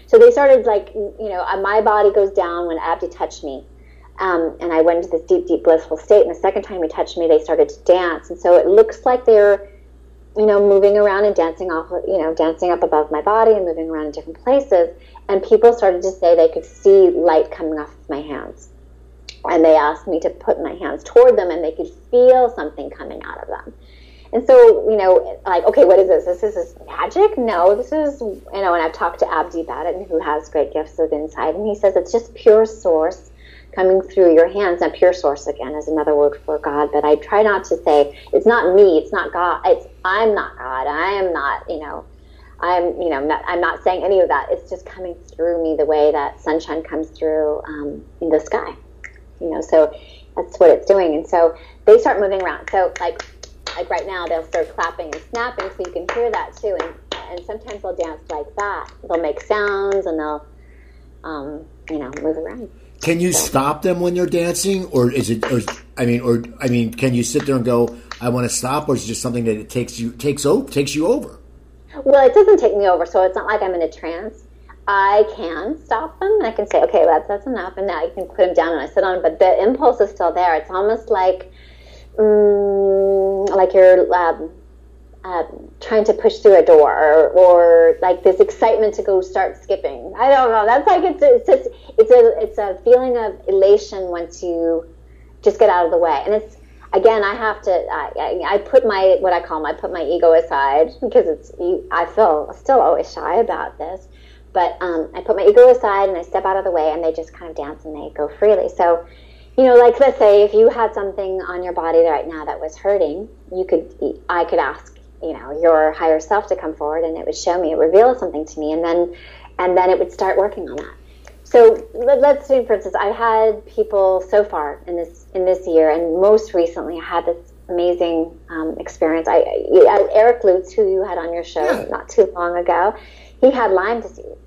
So they started like, you know, my body goes down when Abdi touched me. Um, and I went into this deep, deep blissful state. And the second time he touched me, they started to dance. And so it looks like they're you know, moving around and dancing off, you know, dancing up above my body and moving around in different places. And people started to say they could see light coming off of my hands. And they asked me to put my hands toward them and they could feel something coming out of them. And so, you know, like, okay, what is this? This is magic? No, this is, you know, and I've talked to Abdi about it, and who has great gifts of insight, and he says it's just pure source coming through your hands. And pure source again is another word for God, but I try not to say it's not me, it's not God, it's I'm not God, I am not, you know, I'm, you know, not, I'm not saying any of that. It's just coming through me the way that sunshine comes through um, in the sky, you know. So that's what it's doing, and so they start moving around. So like, like right now, they'll start clapping and snapping, so you can hear that too. And and sometimes they'll dance like that. They'll make sounds and they'll, um, you know, move around. Can you stop them when they're dancing, or is it? Or, I mean, or I mean, can you sit there and go, "I want to stop," or is it just something that it takes you takes over takes you over? Well, it doesn't take me over, so it's not like I'm in a trance. I can stop them, and I can say, "Okay, that's that's enough," and now I can put them down and I sit on. But the impulse is still there. It's almost like, um, like you're. Um, uh, trying to push through a door or, or, like this excitement to go start skipping. I don't know. That's like it's it's just, it's a it's a feeling of elation once you just get out of the way. And it's again, I have to I, I put my what I call my put my ego aside because it's I feel still always shy about this. But um, I put my ego aside and I step out of the way, and they just kind of dance and they go freely. So you know, like let's say if you had something on your body right now that was hurting, you could I could ask you know your higher self to come forward and it would show me it reveal something to me and then and then it would start working on that so let's say for instance i've had people so far in this in this year and most recently i had this amazing um, experience I, I, eric lutes who you had on your show yeah. not too long ago he had lyme disease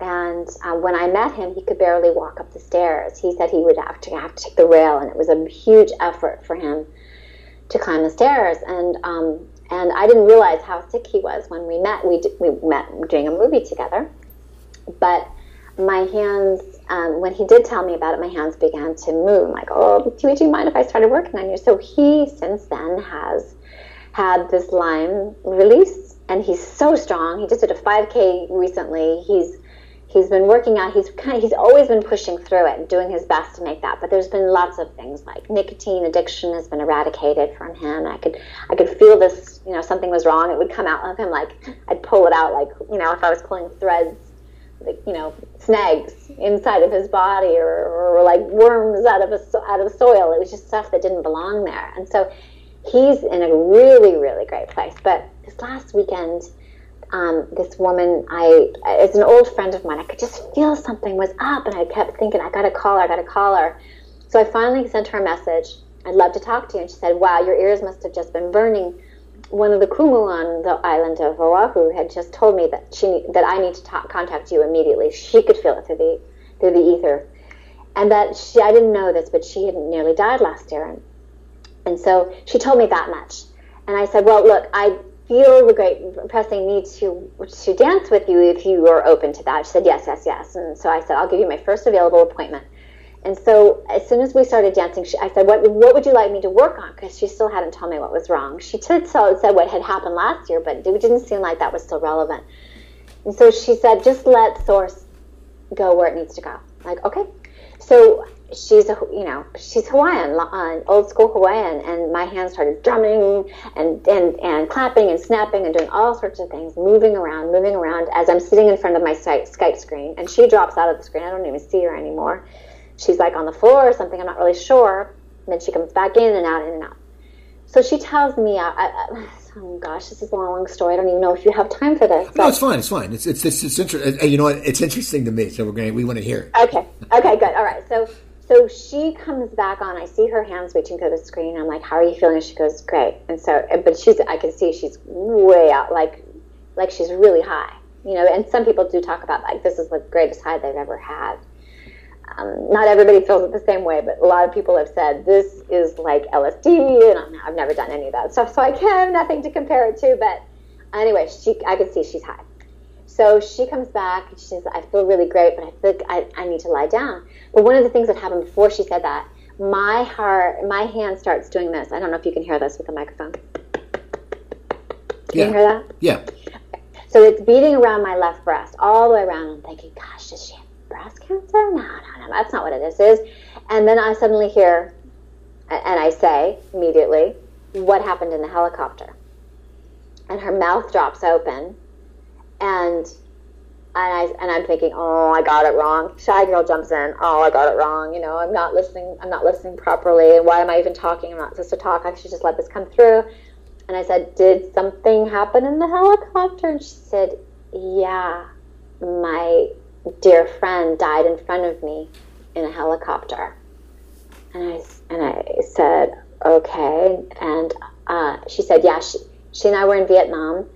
and uh, when I met him, he could barely walk up the stairs. He said he would have to have to take the rail, and it was a huge effort for him to climb the stairs. And um, and I didn't realize how sick he was when we met. We, we met doing a movie together. But my hands, um, when he did tell me about it, my hands began to move. I'm like, oh, would you mind if I started working on you? So he, since then, has had this Lyme release, and he's so strong. He just did a 5K recently. He's he's been working out. He's kind of, he's always been pushing through it and doing his best to make that. But there's been lots of things like nicotine addiction has been eradicated from him. I could I could feel this. You know, something was wrong. It would come out of him like I'd pull it out like you know if I was pulling threads. Like, you know, snags inside of his body, or, or like worms out of a, out of soil. It was just stuff that didn't belong there, and so he's in a really, really great place. But this last weekend, um, this woman, I, as an old friend of mine, I could just feel something was up, and I kept thinking, I got to call her, I got to call her. So I finally sent her a message. I'd love to talk to you. And she said, Wow, your ears must have just been burning. One of the kumu on the island of Oahu had just told me that she that I need to talk, contact you immediately. She could feel it through the through the ether, and that she I didn't know this, but she had nearly died last year, and, and so she told me that much. And I said, Well, look, I the great pressing need to to dance with you if you are open to that. She said yes, yes, yes. And so I said, I'll give you my first available appointment. And so as soon as we started dancing, she, I said, what, what would you like me to work on? Because she still hadn't told me what was wrong. She said, said what had happened last year, but it didn't seem like that was still relevant. And so she said, just let Source go where it needs to go. Like, okay. So she's a, you know she's Hawaiian, uh, old school Hawaiian, and my hands started drumming and and and clapping and snapping and doing all sorts of things, moving around, moving around as I'm sitting in front of my Skype screen, and she drops out of the screen. I don't even see her anymore. She's like on the floor or something. I'm not really sure. And then she comes back in and out, in and out. So she tells me, I, I, oh gosh, this is a long, long story. I don't even know if you have time for this. No, it's fine. It's fine. It's it's it's, it's interesting. You know what? It's interesting to me. So we're going. We want to hear. It. Okay. Okay. Good. All right. So so she comes back on. I see her hands reaching to the screen. I'm like, "How are you feeling?" She goes, "Great." And so, but she's, I can see she's way out, like, like she's really high, you know. And some people do talk about like this is the greatest high they've ever had. Um, not everybody feels it the same way, but a lot of people have said this is like LSD, and I've never done any of that stuff, so I can have nothing to compare it to. But anyway, she, I can see she's high. So she comes back and she says, I feel really great, but I think I, I need to lie down. But one of the things that happened before she said that, my heart, my hand starts doing this. I don't know if you can hear this with the microphone. Can yeah. you hear that? Yeah. So it's beating around my left breast, all the way around. I'm thinking, gosh, does she have breast cancer? No, no, no, that's not what it is. is. And then I suddenly hear, and I say immediately, what happened in the helicopter? And her mouth drops open and and I and I'm thinking, oh, I got it wrong. Shy girl jumps in, oh, I got it wrong. You know, I'm not listening. I'm not listening properly. And why am I even talking? I'm not supposed to talk. I should just let this come through. And I said, did something happen in the helicopter? And she said, yeah, my dear friend died in front of me in a helicopter. And I and I said, okay. And uh, she said, yeah, she, she and I were in Vietnam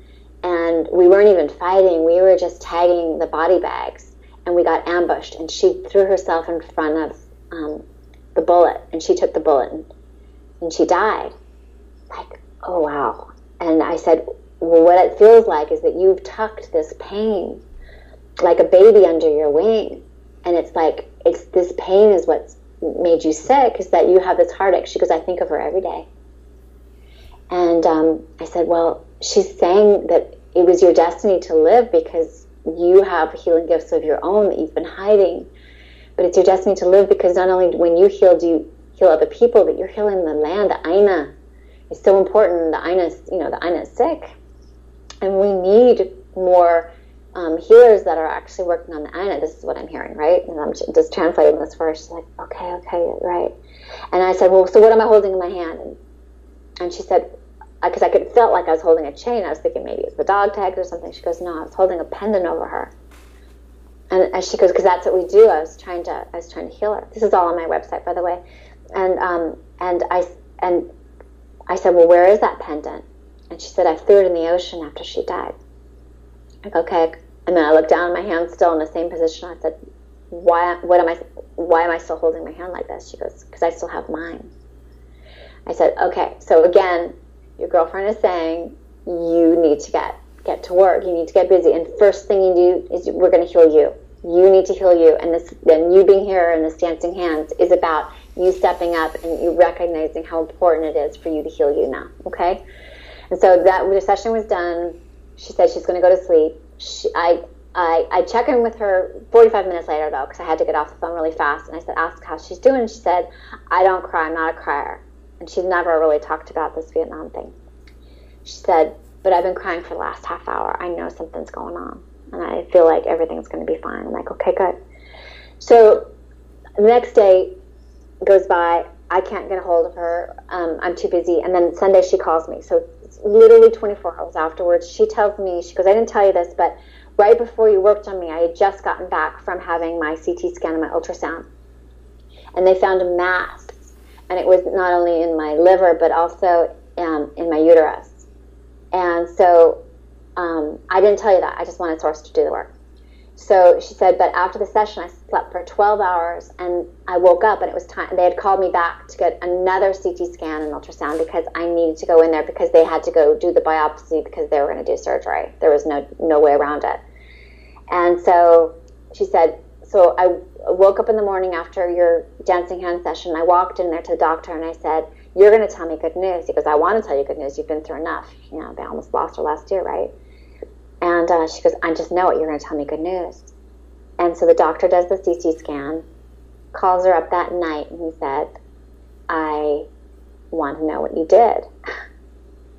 and we weren't even fighting. We were just tagging the body bags, and we got ambushed. And she threw herself in front of um, the bullet, and she took the bullet, and, and she died. Like, oh wow! And I said, well, what it feels like is that you've tucked this pain like a baby under your wing, and it's like it's this pain is what's made you sick. Is that you have this heartache? She goes, I think of her every day. And um, I said, well, she's saying that it was your destiny to live because you have healing gifts of your own that you've been hiding. But it's your destiny to live because not only when you heal, do you heal other people, but you're healing the land. The Aina is so important. The Aina, you know, the Aina is sick, and we need more um, healers that are actually working on the Aina. This is what I'm hearing, right? And I'm just translating this for her. She's like, okay, okay, right. And I said, well, so what am I holding in my hand? And, and she said, because I could felt like I was holding a chain. I was thinking maybe it's the dog tag or something. She goes, no, I was holding a pendant over her. And, and she goes, because that's what we do. I was trying to, I was trying to heal her. This is all on my website, by the way. And um, and I and I said, well, where is that pendant? And she said, I threw it in the ocean after she died. Like, okay. And then I looked down, my hand still in the same position. I said, why? What am I? Why am I still holding my hand like this? She goes, because I still have mine. I said, okay. So again, your girlfriend is saying you need to get get to work. You need to get busy. And first thing you do is we're going to heal you. You need to heal you. And this, then you being here and this dancing hands is about you stepping up and you recognizing how important it is for you to heal you now. Okay. And so that the session was done, she said she's going to go to sleep. She, I, I, I check in with her 45 minutes later though, because I had to get off the phone really fast. And I said, ask how she's doing. She said, I don't cry. I'm not a crier and she'd never really talked about this Vietnam thing. She said, but I've been crying for the last half hour. I know something's going on, and I feel like everything's going to be fine. I'm like, okay, good. So the next day goes by. I can't get a hold of her. Um, I'm too busy. And then Sunday she calls me. So literally 24 hours afterwards, she tells me, she goes, I didn't tell you this, but right before you worked on me, I had just gotten back from having my CT scan and my ultrasound. And they found a mass and it was not only in my liver but also um, in my uterus. And so um, I didn't tell you that. I just wanted Source to do the work. So she said, but after the session, I slept for 12 hours and I woke up and it was time. They had called me back to get another CT scan and ultrasound because I needed to go in there because they had to go do the biopsy because they were going to do surgery. There was no no way around it. And so she said, so I woke up in the morning after your dancing hand session. I walked in there to the doctor and I said, You're going to tell me good news. He goes, I want to tell you good news. You've been through enough. You know, they almost lost her last year, right? And uh, she goes, I just know it. You're going to tell me good news. And so the doctor does the CT scan calls her up that night and he said, I want to know what you did.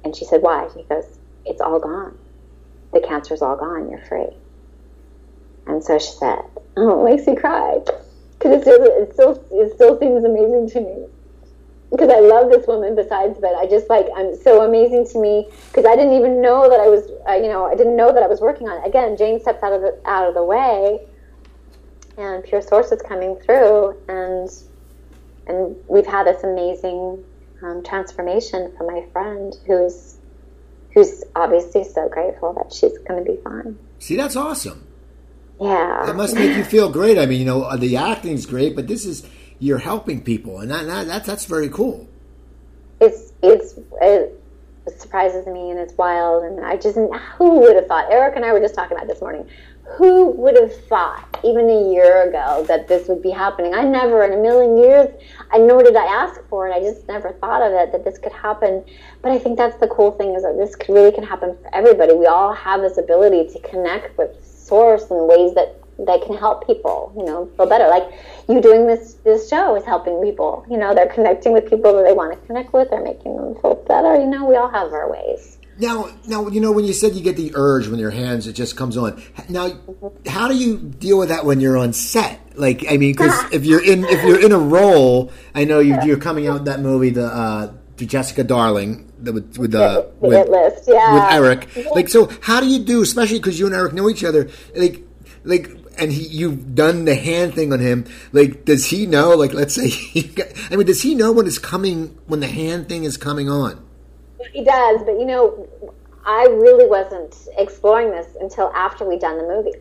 And she said, Why? He goes, It's all gone. The cancer's all gone. You're free. And so she said, Oh, it makes me cry. Because it still, it, still, it still seems amazing to me. Because I love this woman besides, but I just like, I'm so amazing to me because I didn't even know that I was, you know, I didn't know that I was working on it. Again, Jane steps out of the, out of the way and Pure Source is coming through and, and we've had this amazing um, transformation for my friend who's who's obviously so grateful that she's going to be fine. See, that's awesome. Yeah, that must make you feel great. I mean, you know, uh, the acting's great, but this is you're helping people, and that, that that's that's very cool. It's it's it surprises me and it's wild, and I just who would have thought? Eric and I were just talking about this morning who would have thought even a year ago that this would be happening? I never in a million years, I nor did I ask for it. I just never thought of it that this could happen. But I think that's the cool thing is that this really can happen for everybody. We all have this ability to connect with source in ways that that can help people, you know, feel better. Like you doing this this show is helping people. You know, they're connecting with people that they want to connect with. They're making them feel better. You know, we all have our ways. Now, now you know when you said you get the urge when your hands it just comes on. Now, how do you deal with that when you're on set? Like, I mean, because if you're in if you're in a role, I know you, are coming out that movie, the uh, the Jessica Darling, with, with the with, list, yeah. with Eric. Like, so how do you do, especially because you and Eric know each other? Like, like and he, you've done the hand thing on him. Like, does he know? Like, let's say, got, I mean, does he know when it's coming when the hand thing is coming on? He does, but you know, I really wasn't exploring this until after we'd done the movie.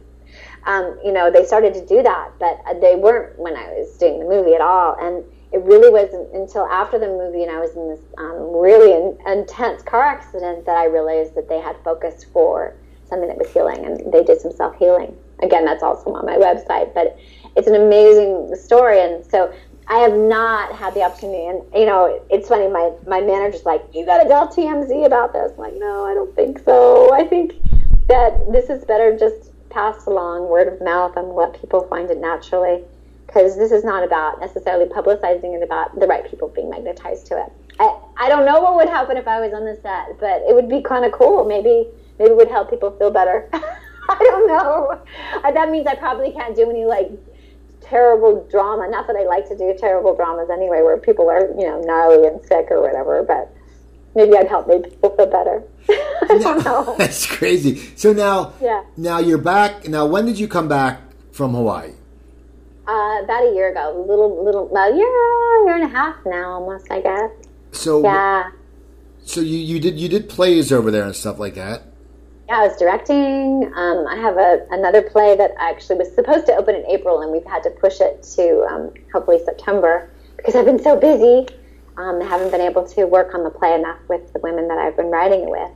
Um, you know, they started to do that, but they weren't when I was doing the movie at all. And it really wasn't until after the movie and I was in this um, really in, intense car accident that I realized that they had focused for something that was healing, and they did some self healing. Again, that's also on my website, but it's an amazing story. And so I have not had the opportunity, and you know, it's funny. My my manager's like, "You got to tell TMZ about this." I'm like, no, I don't think so. I think that this is better just passed along word of mouth and let people find it naturally, because this is not about necessarily publicizing it. About the right people being magnetized to it. I I don't know what would happen if I was on the set, but it would be kind of cool. Maybe maybe it would help people feel better. I don't know. Uh, that means I probably can't do any like terrible drama. Not that I like to do terrible dramas anyway, where people are, you know, gnarly and sick or whatever, but maybe I'd help make people feel better. I don't know. That's crazy. So now, yeah. now you're back. Now, when did you come back from Hawaii? Uh, about a year ago, little, little, about a year, year and a half now, almost, I guess. So yeah. So you, you did you did plays over there and stuff like that yeah, I was directing. Um, I have a, another play that actually was supposed to open in April, and we've had to push it to um, hopefully September because I've been so busy. Um, I haven't been able to work on the play enough with the women that I've been writing it with.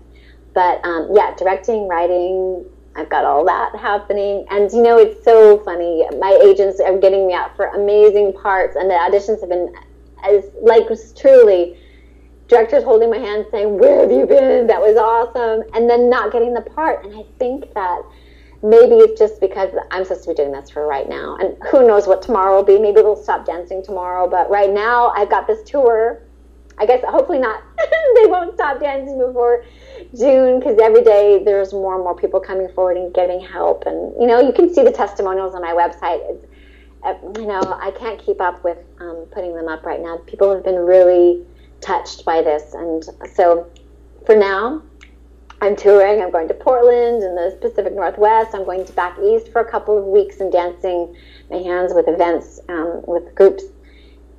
But um, yeah, directing, writing, I've got all that happening. And you know, it's so funny. My agents are getting me out for amazing parts, and the auditions have been as like truly directors holding my hand saying, Where have you been? That was awesome. And then not getting the part. And I think that maybe it's just because I'm supposed to be doing this for right now. And who knows what tomorrow will be. Maybe we'll stop dancing tomorrow. But right now, I've got this tour. I guess hopefully not. they won't stop dancing before June because every day there's more and more people coming forward and getting help. And, you know, you can see the testimonials on my website. It's, uh, you know, I can't keep up with um, putting them up right now. People have been really touched by this. And so for now, I'm touring. I'm going to Portland in the Pacific Northwest. I'm going to back east for a couple of weeks and dancing my hands with events um, with groups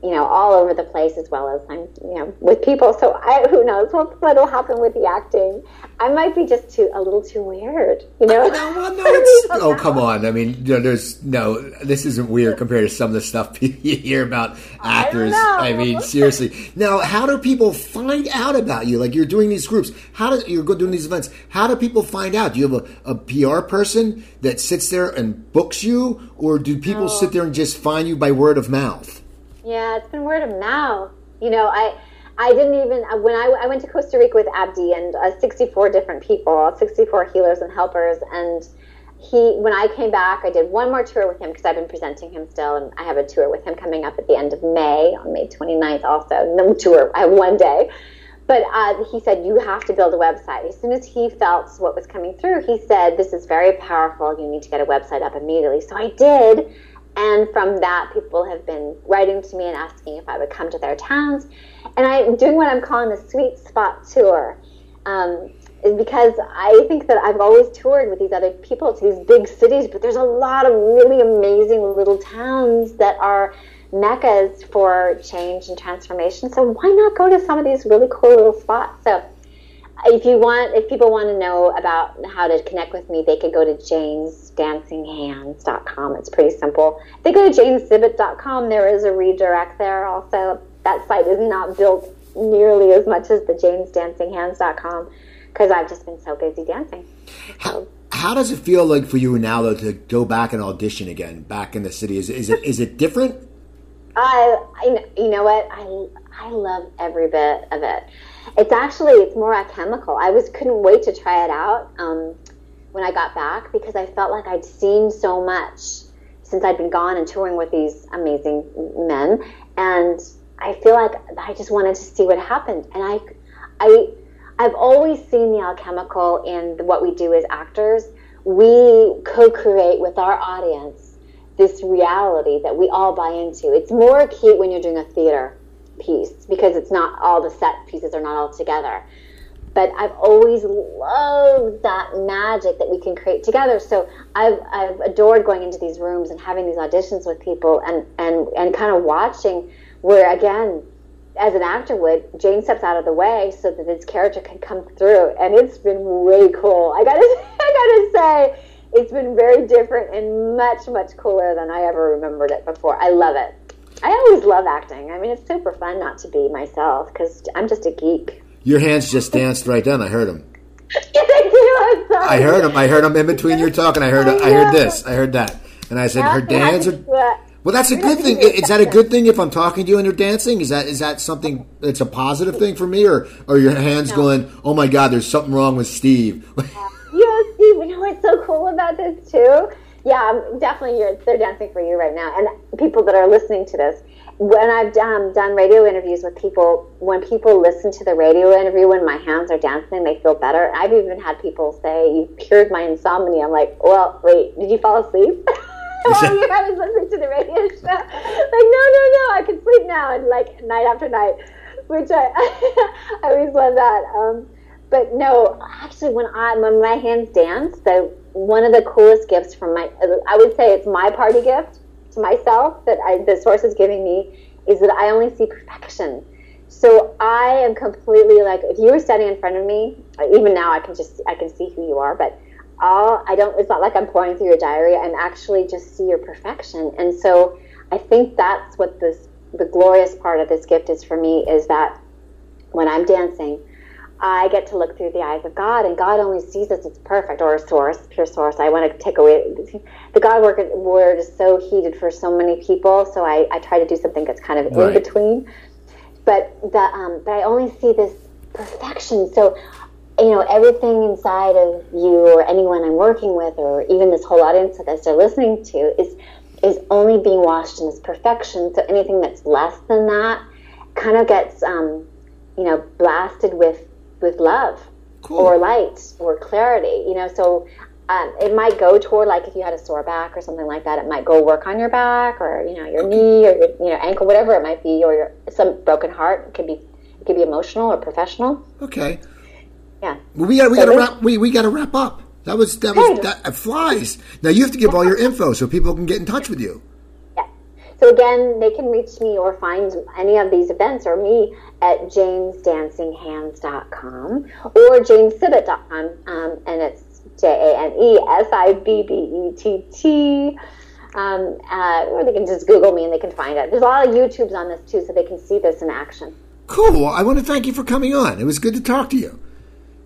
you know, all over the place as well as I'm, you know, with people. So I, who knows what, what'll happen with the acting. I might be just too, a little too weird, you know? No, well, no, oh, come on. I mean, you know, there's no, this isn't weird compared to some of the stuff you hear about actors. I, I mean, seriously. Now, how do people find out about you? Like you're doing these groups. How do, you're doing these events. How do people find out? Do you have a, a PR person that sits there and books you? Or do people no. sit there and just find you by word of mouth? Yeah, it's been word of mouth. You know, I I didn't even when I, I went to Costa Rica with Abdi and uh, 64 different people, 64 healers and helpers, and he when I came back, I did one more tour with him because I've been presenting him still, and I have a tour with him coming up at the end of May on May 29th. Also, no tour. I have one day. But uh, he said, You have to build a website. As soon as he felt what was coming through, he said, This is very powerful. You need to get a website up immediately. So I did. And from that, people have been writing to me and asking if I would come to their towns. And I'm doing what I'm calling the sweet spot tour. Um, is because I think that I've always toured with these other people to these big cities, but there's a lot of really amazing little towns that are meccas for change and transformation. So why not go to some of these really cool little spots? So if you want, if people want to know about how to connect with me, they could go to janesdancinghands.com. It's pretty simple. If they go to janesibbett.com, there is a redirect there. Also, that site is not built nearly as much as the janesdancinghands.com because I've just been so busy dancing. How, how does it feel like for you now though to go back and audition again back in the city? Is, is it is it different? I, I you know what I I love every bit of it. It's actually it's more alchemical. I was couldn't wait to try it out um, when I got back because I felt like I'd seen so much since I'd been gone and touring with these amazing men, and I feel like I just wanted to see what happened. And I I I've always seen the alchemical in what we do as actors. We co-create with our audience this reality that we all buy into. It's more acute when you're doing a theater piece because it's not all the set pieces are not all together. But I've always loved that magic that we can create together. So I've, I've adored going into these rooms and having these auditions with people and, and, and kind of watching where, again, as an actor would, Jane steps out of the way so that this character can come through, and it's been way cool. I gotta, I gotta say, it's been very different and much, much cooler than I ever remembered it before. I love it. I always love acting. I mean, it's super fun not to be myself because I'm just a geek. Your hands just danced right then. I heard them. yes, I do. I heard them. I heard them in between you talking. I heard. I, I heard this. I heard that. And I said, her dance. are. Well, that's a good thing. Is that a good thing if I'm talking to you and you're dancing? Is that is that something that's a positive thing for me, or are your hands no. going? Oh my God, there's something wrong with Steve. yeah, Steve. You know what's so cool about this too? Yeah, definitely. You're they're dancing for you right now, and people that are listening to this. When I've done, done radio interviews with people, when people listen to the radio interview when my hands are dancing, they feel better. I've even had people say, "You cured my insomnia." I'm like, "Well, wait, did you fall asleep?" while you I was listening to the radio show. Like, no, no, no, I can sleep now. And like night after night, which I, I always love that. Um, but no, actually, when I when my hands dance, the one of the coolest gifts from my, I would say it's my party gift to myself that I, the source is giving me is that I only see perfection. So I am completely like, if you were standing in front of me, even now I can just I can see who you are, but all I don't it's not like I'm pouring through your diary. I'm actually just see your perfection. And so I think that's what this the glorious part of this gift is for me is that when I'm dancing, I get to look through the eyes of God, and God only sees us as perfect, or a source, pure source. I want to take away the God word is so heated for so many people, so I, I try to do something that's kind of right. in between. But the um, but I only see this perfection. So you know, everything inside of you or anyone I'm working with or even this whole audience that they're listening to is is only being washed in this perfection. So anything that's less than that kind of gets um, you know, blasted with with love cool. or light or clarity. You know, so um, it might go toward like if you had a sore back or something like that, it might go work on your back or you know your okay. knee or your you know ankle, whatever it might be, or your, some broken heart. It could be it could be emotional or professional. Okay. Yeah. Well, we got we got to wrap we we got to wrap up. That was that was that flies. Now you have to give all your info so people can get in touch with you. So again, they can reach me or find any of these events or me at janesdancinghands.com or janesibbett.com, um, and it's J A N E S I B B E T T. Um, uh, or they can just Google me and they can find it. There's a lot of YouTubes on this too, so they can see this in action. Cool. I want to thank you for coming on. It was good to talk to you.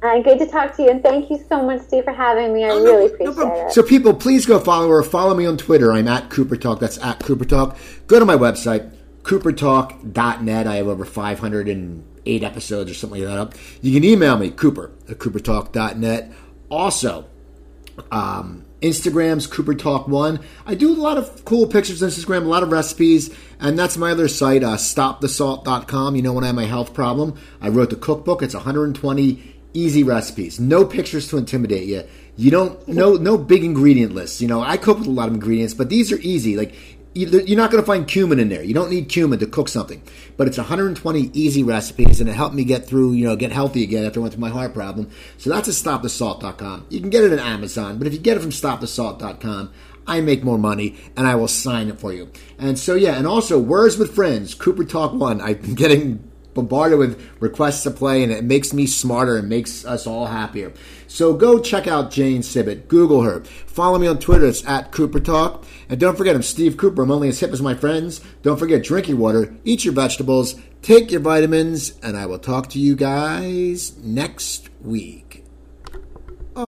Uh, good to talk to you, and thank you so much, Steve, for having me. I oh, really no, appreciate no it. So, people, please go follow her. Follow me on Twitter. I'm at Cooper Talk. That's at Cooper Talk. Go to my website, coopertalk.net. I have over 508 episodes or something like that up. You can email me, Cooper at coopertalk.net. Also, um, Instagram's Cooper Talk One. I do a lot of cool pictures on Instagram, a lot of recipes, and that's my other site, uh, StopTheSalt.com. You know, when I have my health problem, I wrote the cookbook. It's 120 easy recipes, no pictures to intimidate you. You don't no no big ingredient lists. You know, I cook with a lot of ingredients, but these are easy. Like you're not going to find cumin in there. You don't need cumin to cook something, but it's 120 easy recipes, and it helped me get through, you know, get healthy again after I went through my heart problem. So that's at StopTheSalt.com. You can get it at Amazon, but if you get it from StopTheSalt.com, I make more money, and I will sign it for you. And so yeah, and also Words with Friends, Cooper Talk One. I've been getting bombarded with requests to play, and it makes me smarter and makes us all happier. So go check out Jane Sibbett. Google her. Follow me on Twitter. It's at Cooper Talk. And don't forget, I'm Steve Cooper. I'm only as hip as my friends. Don't forget, drink your water, eat your vegetables, take your vitamins, and I will talk to you guys next week.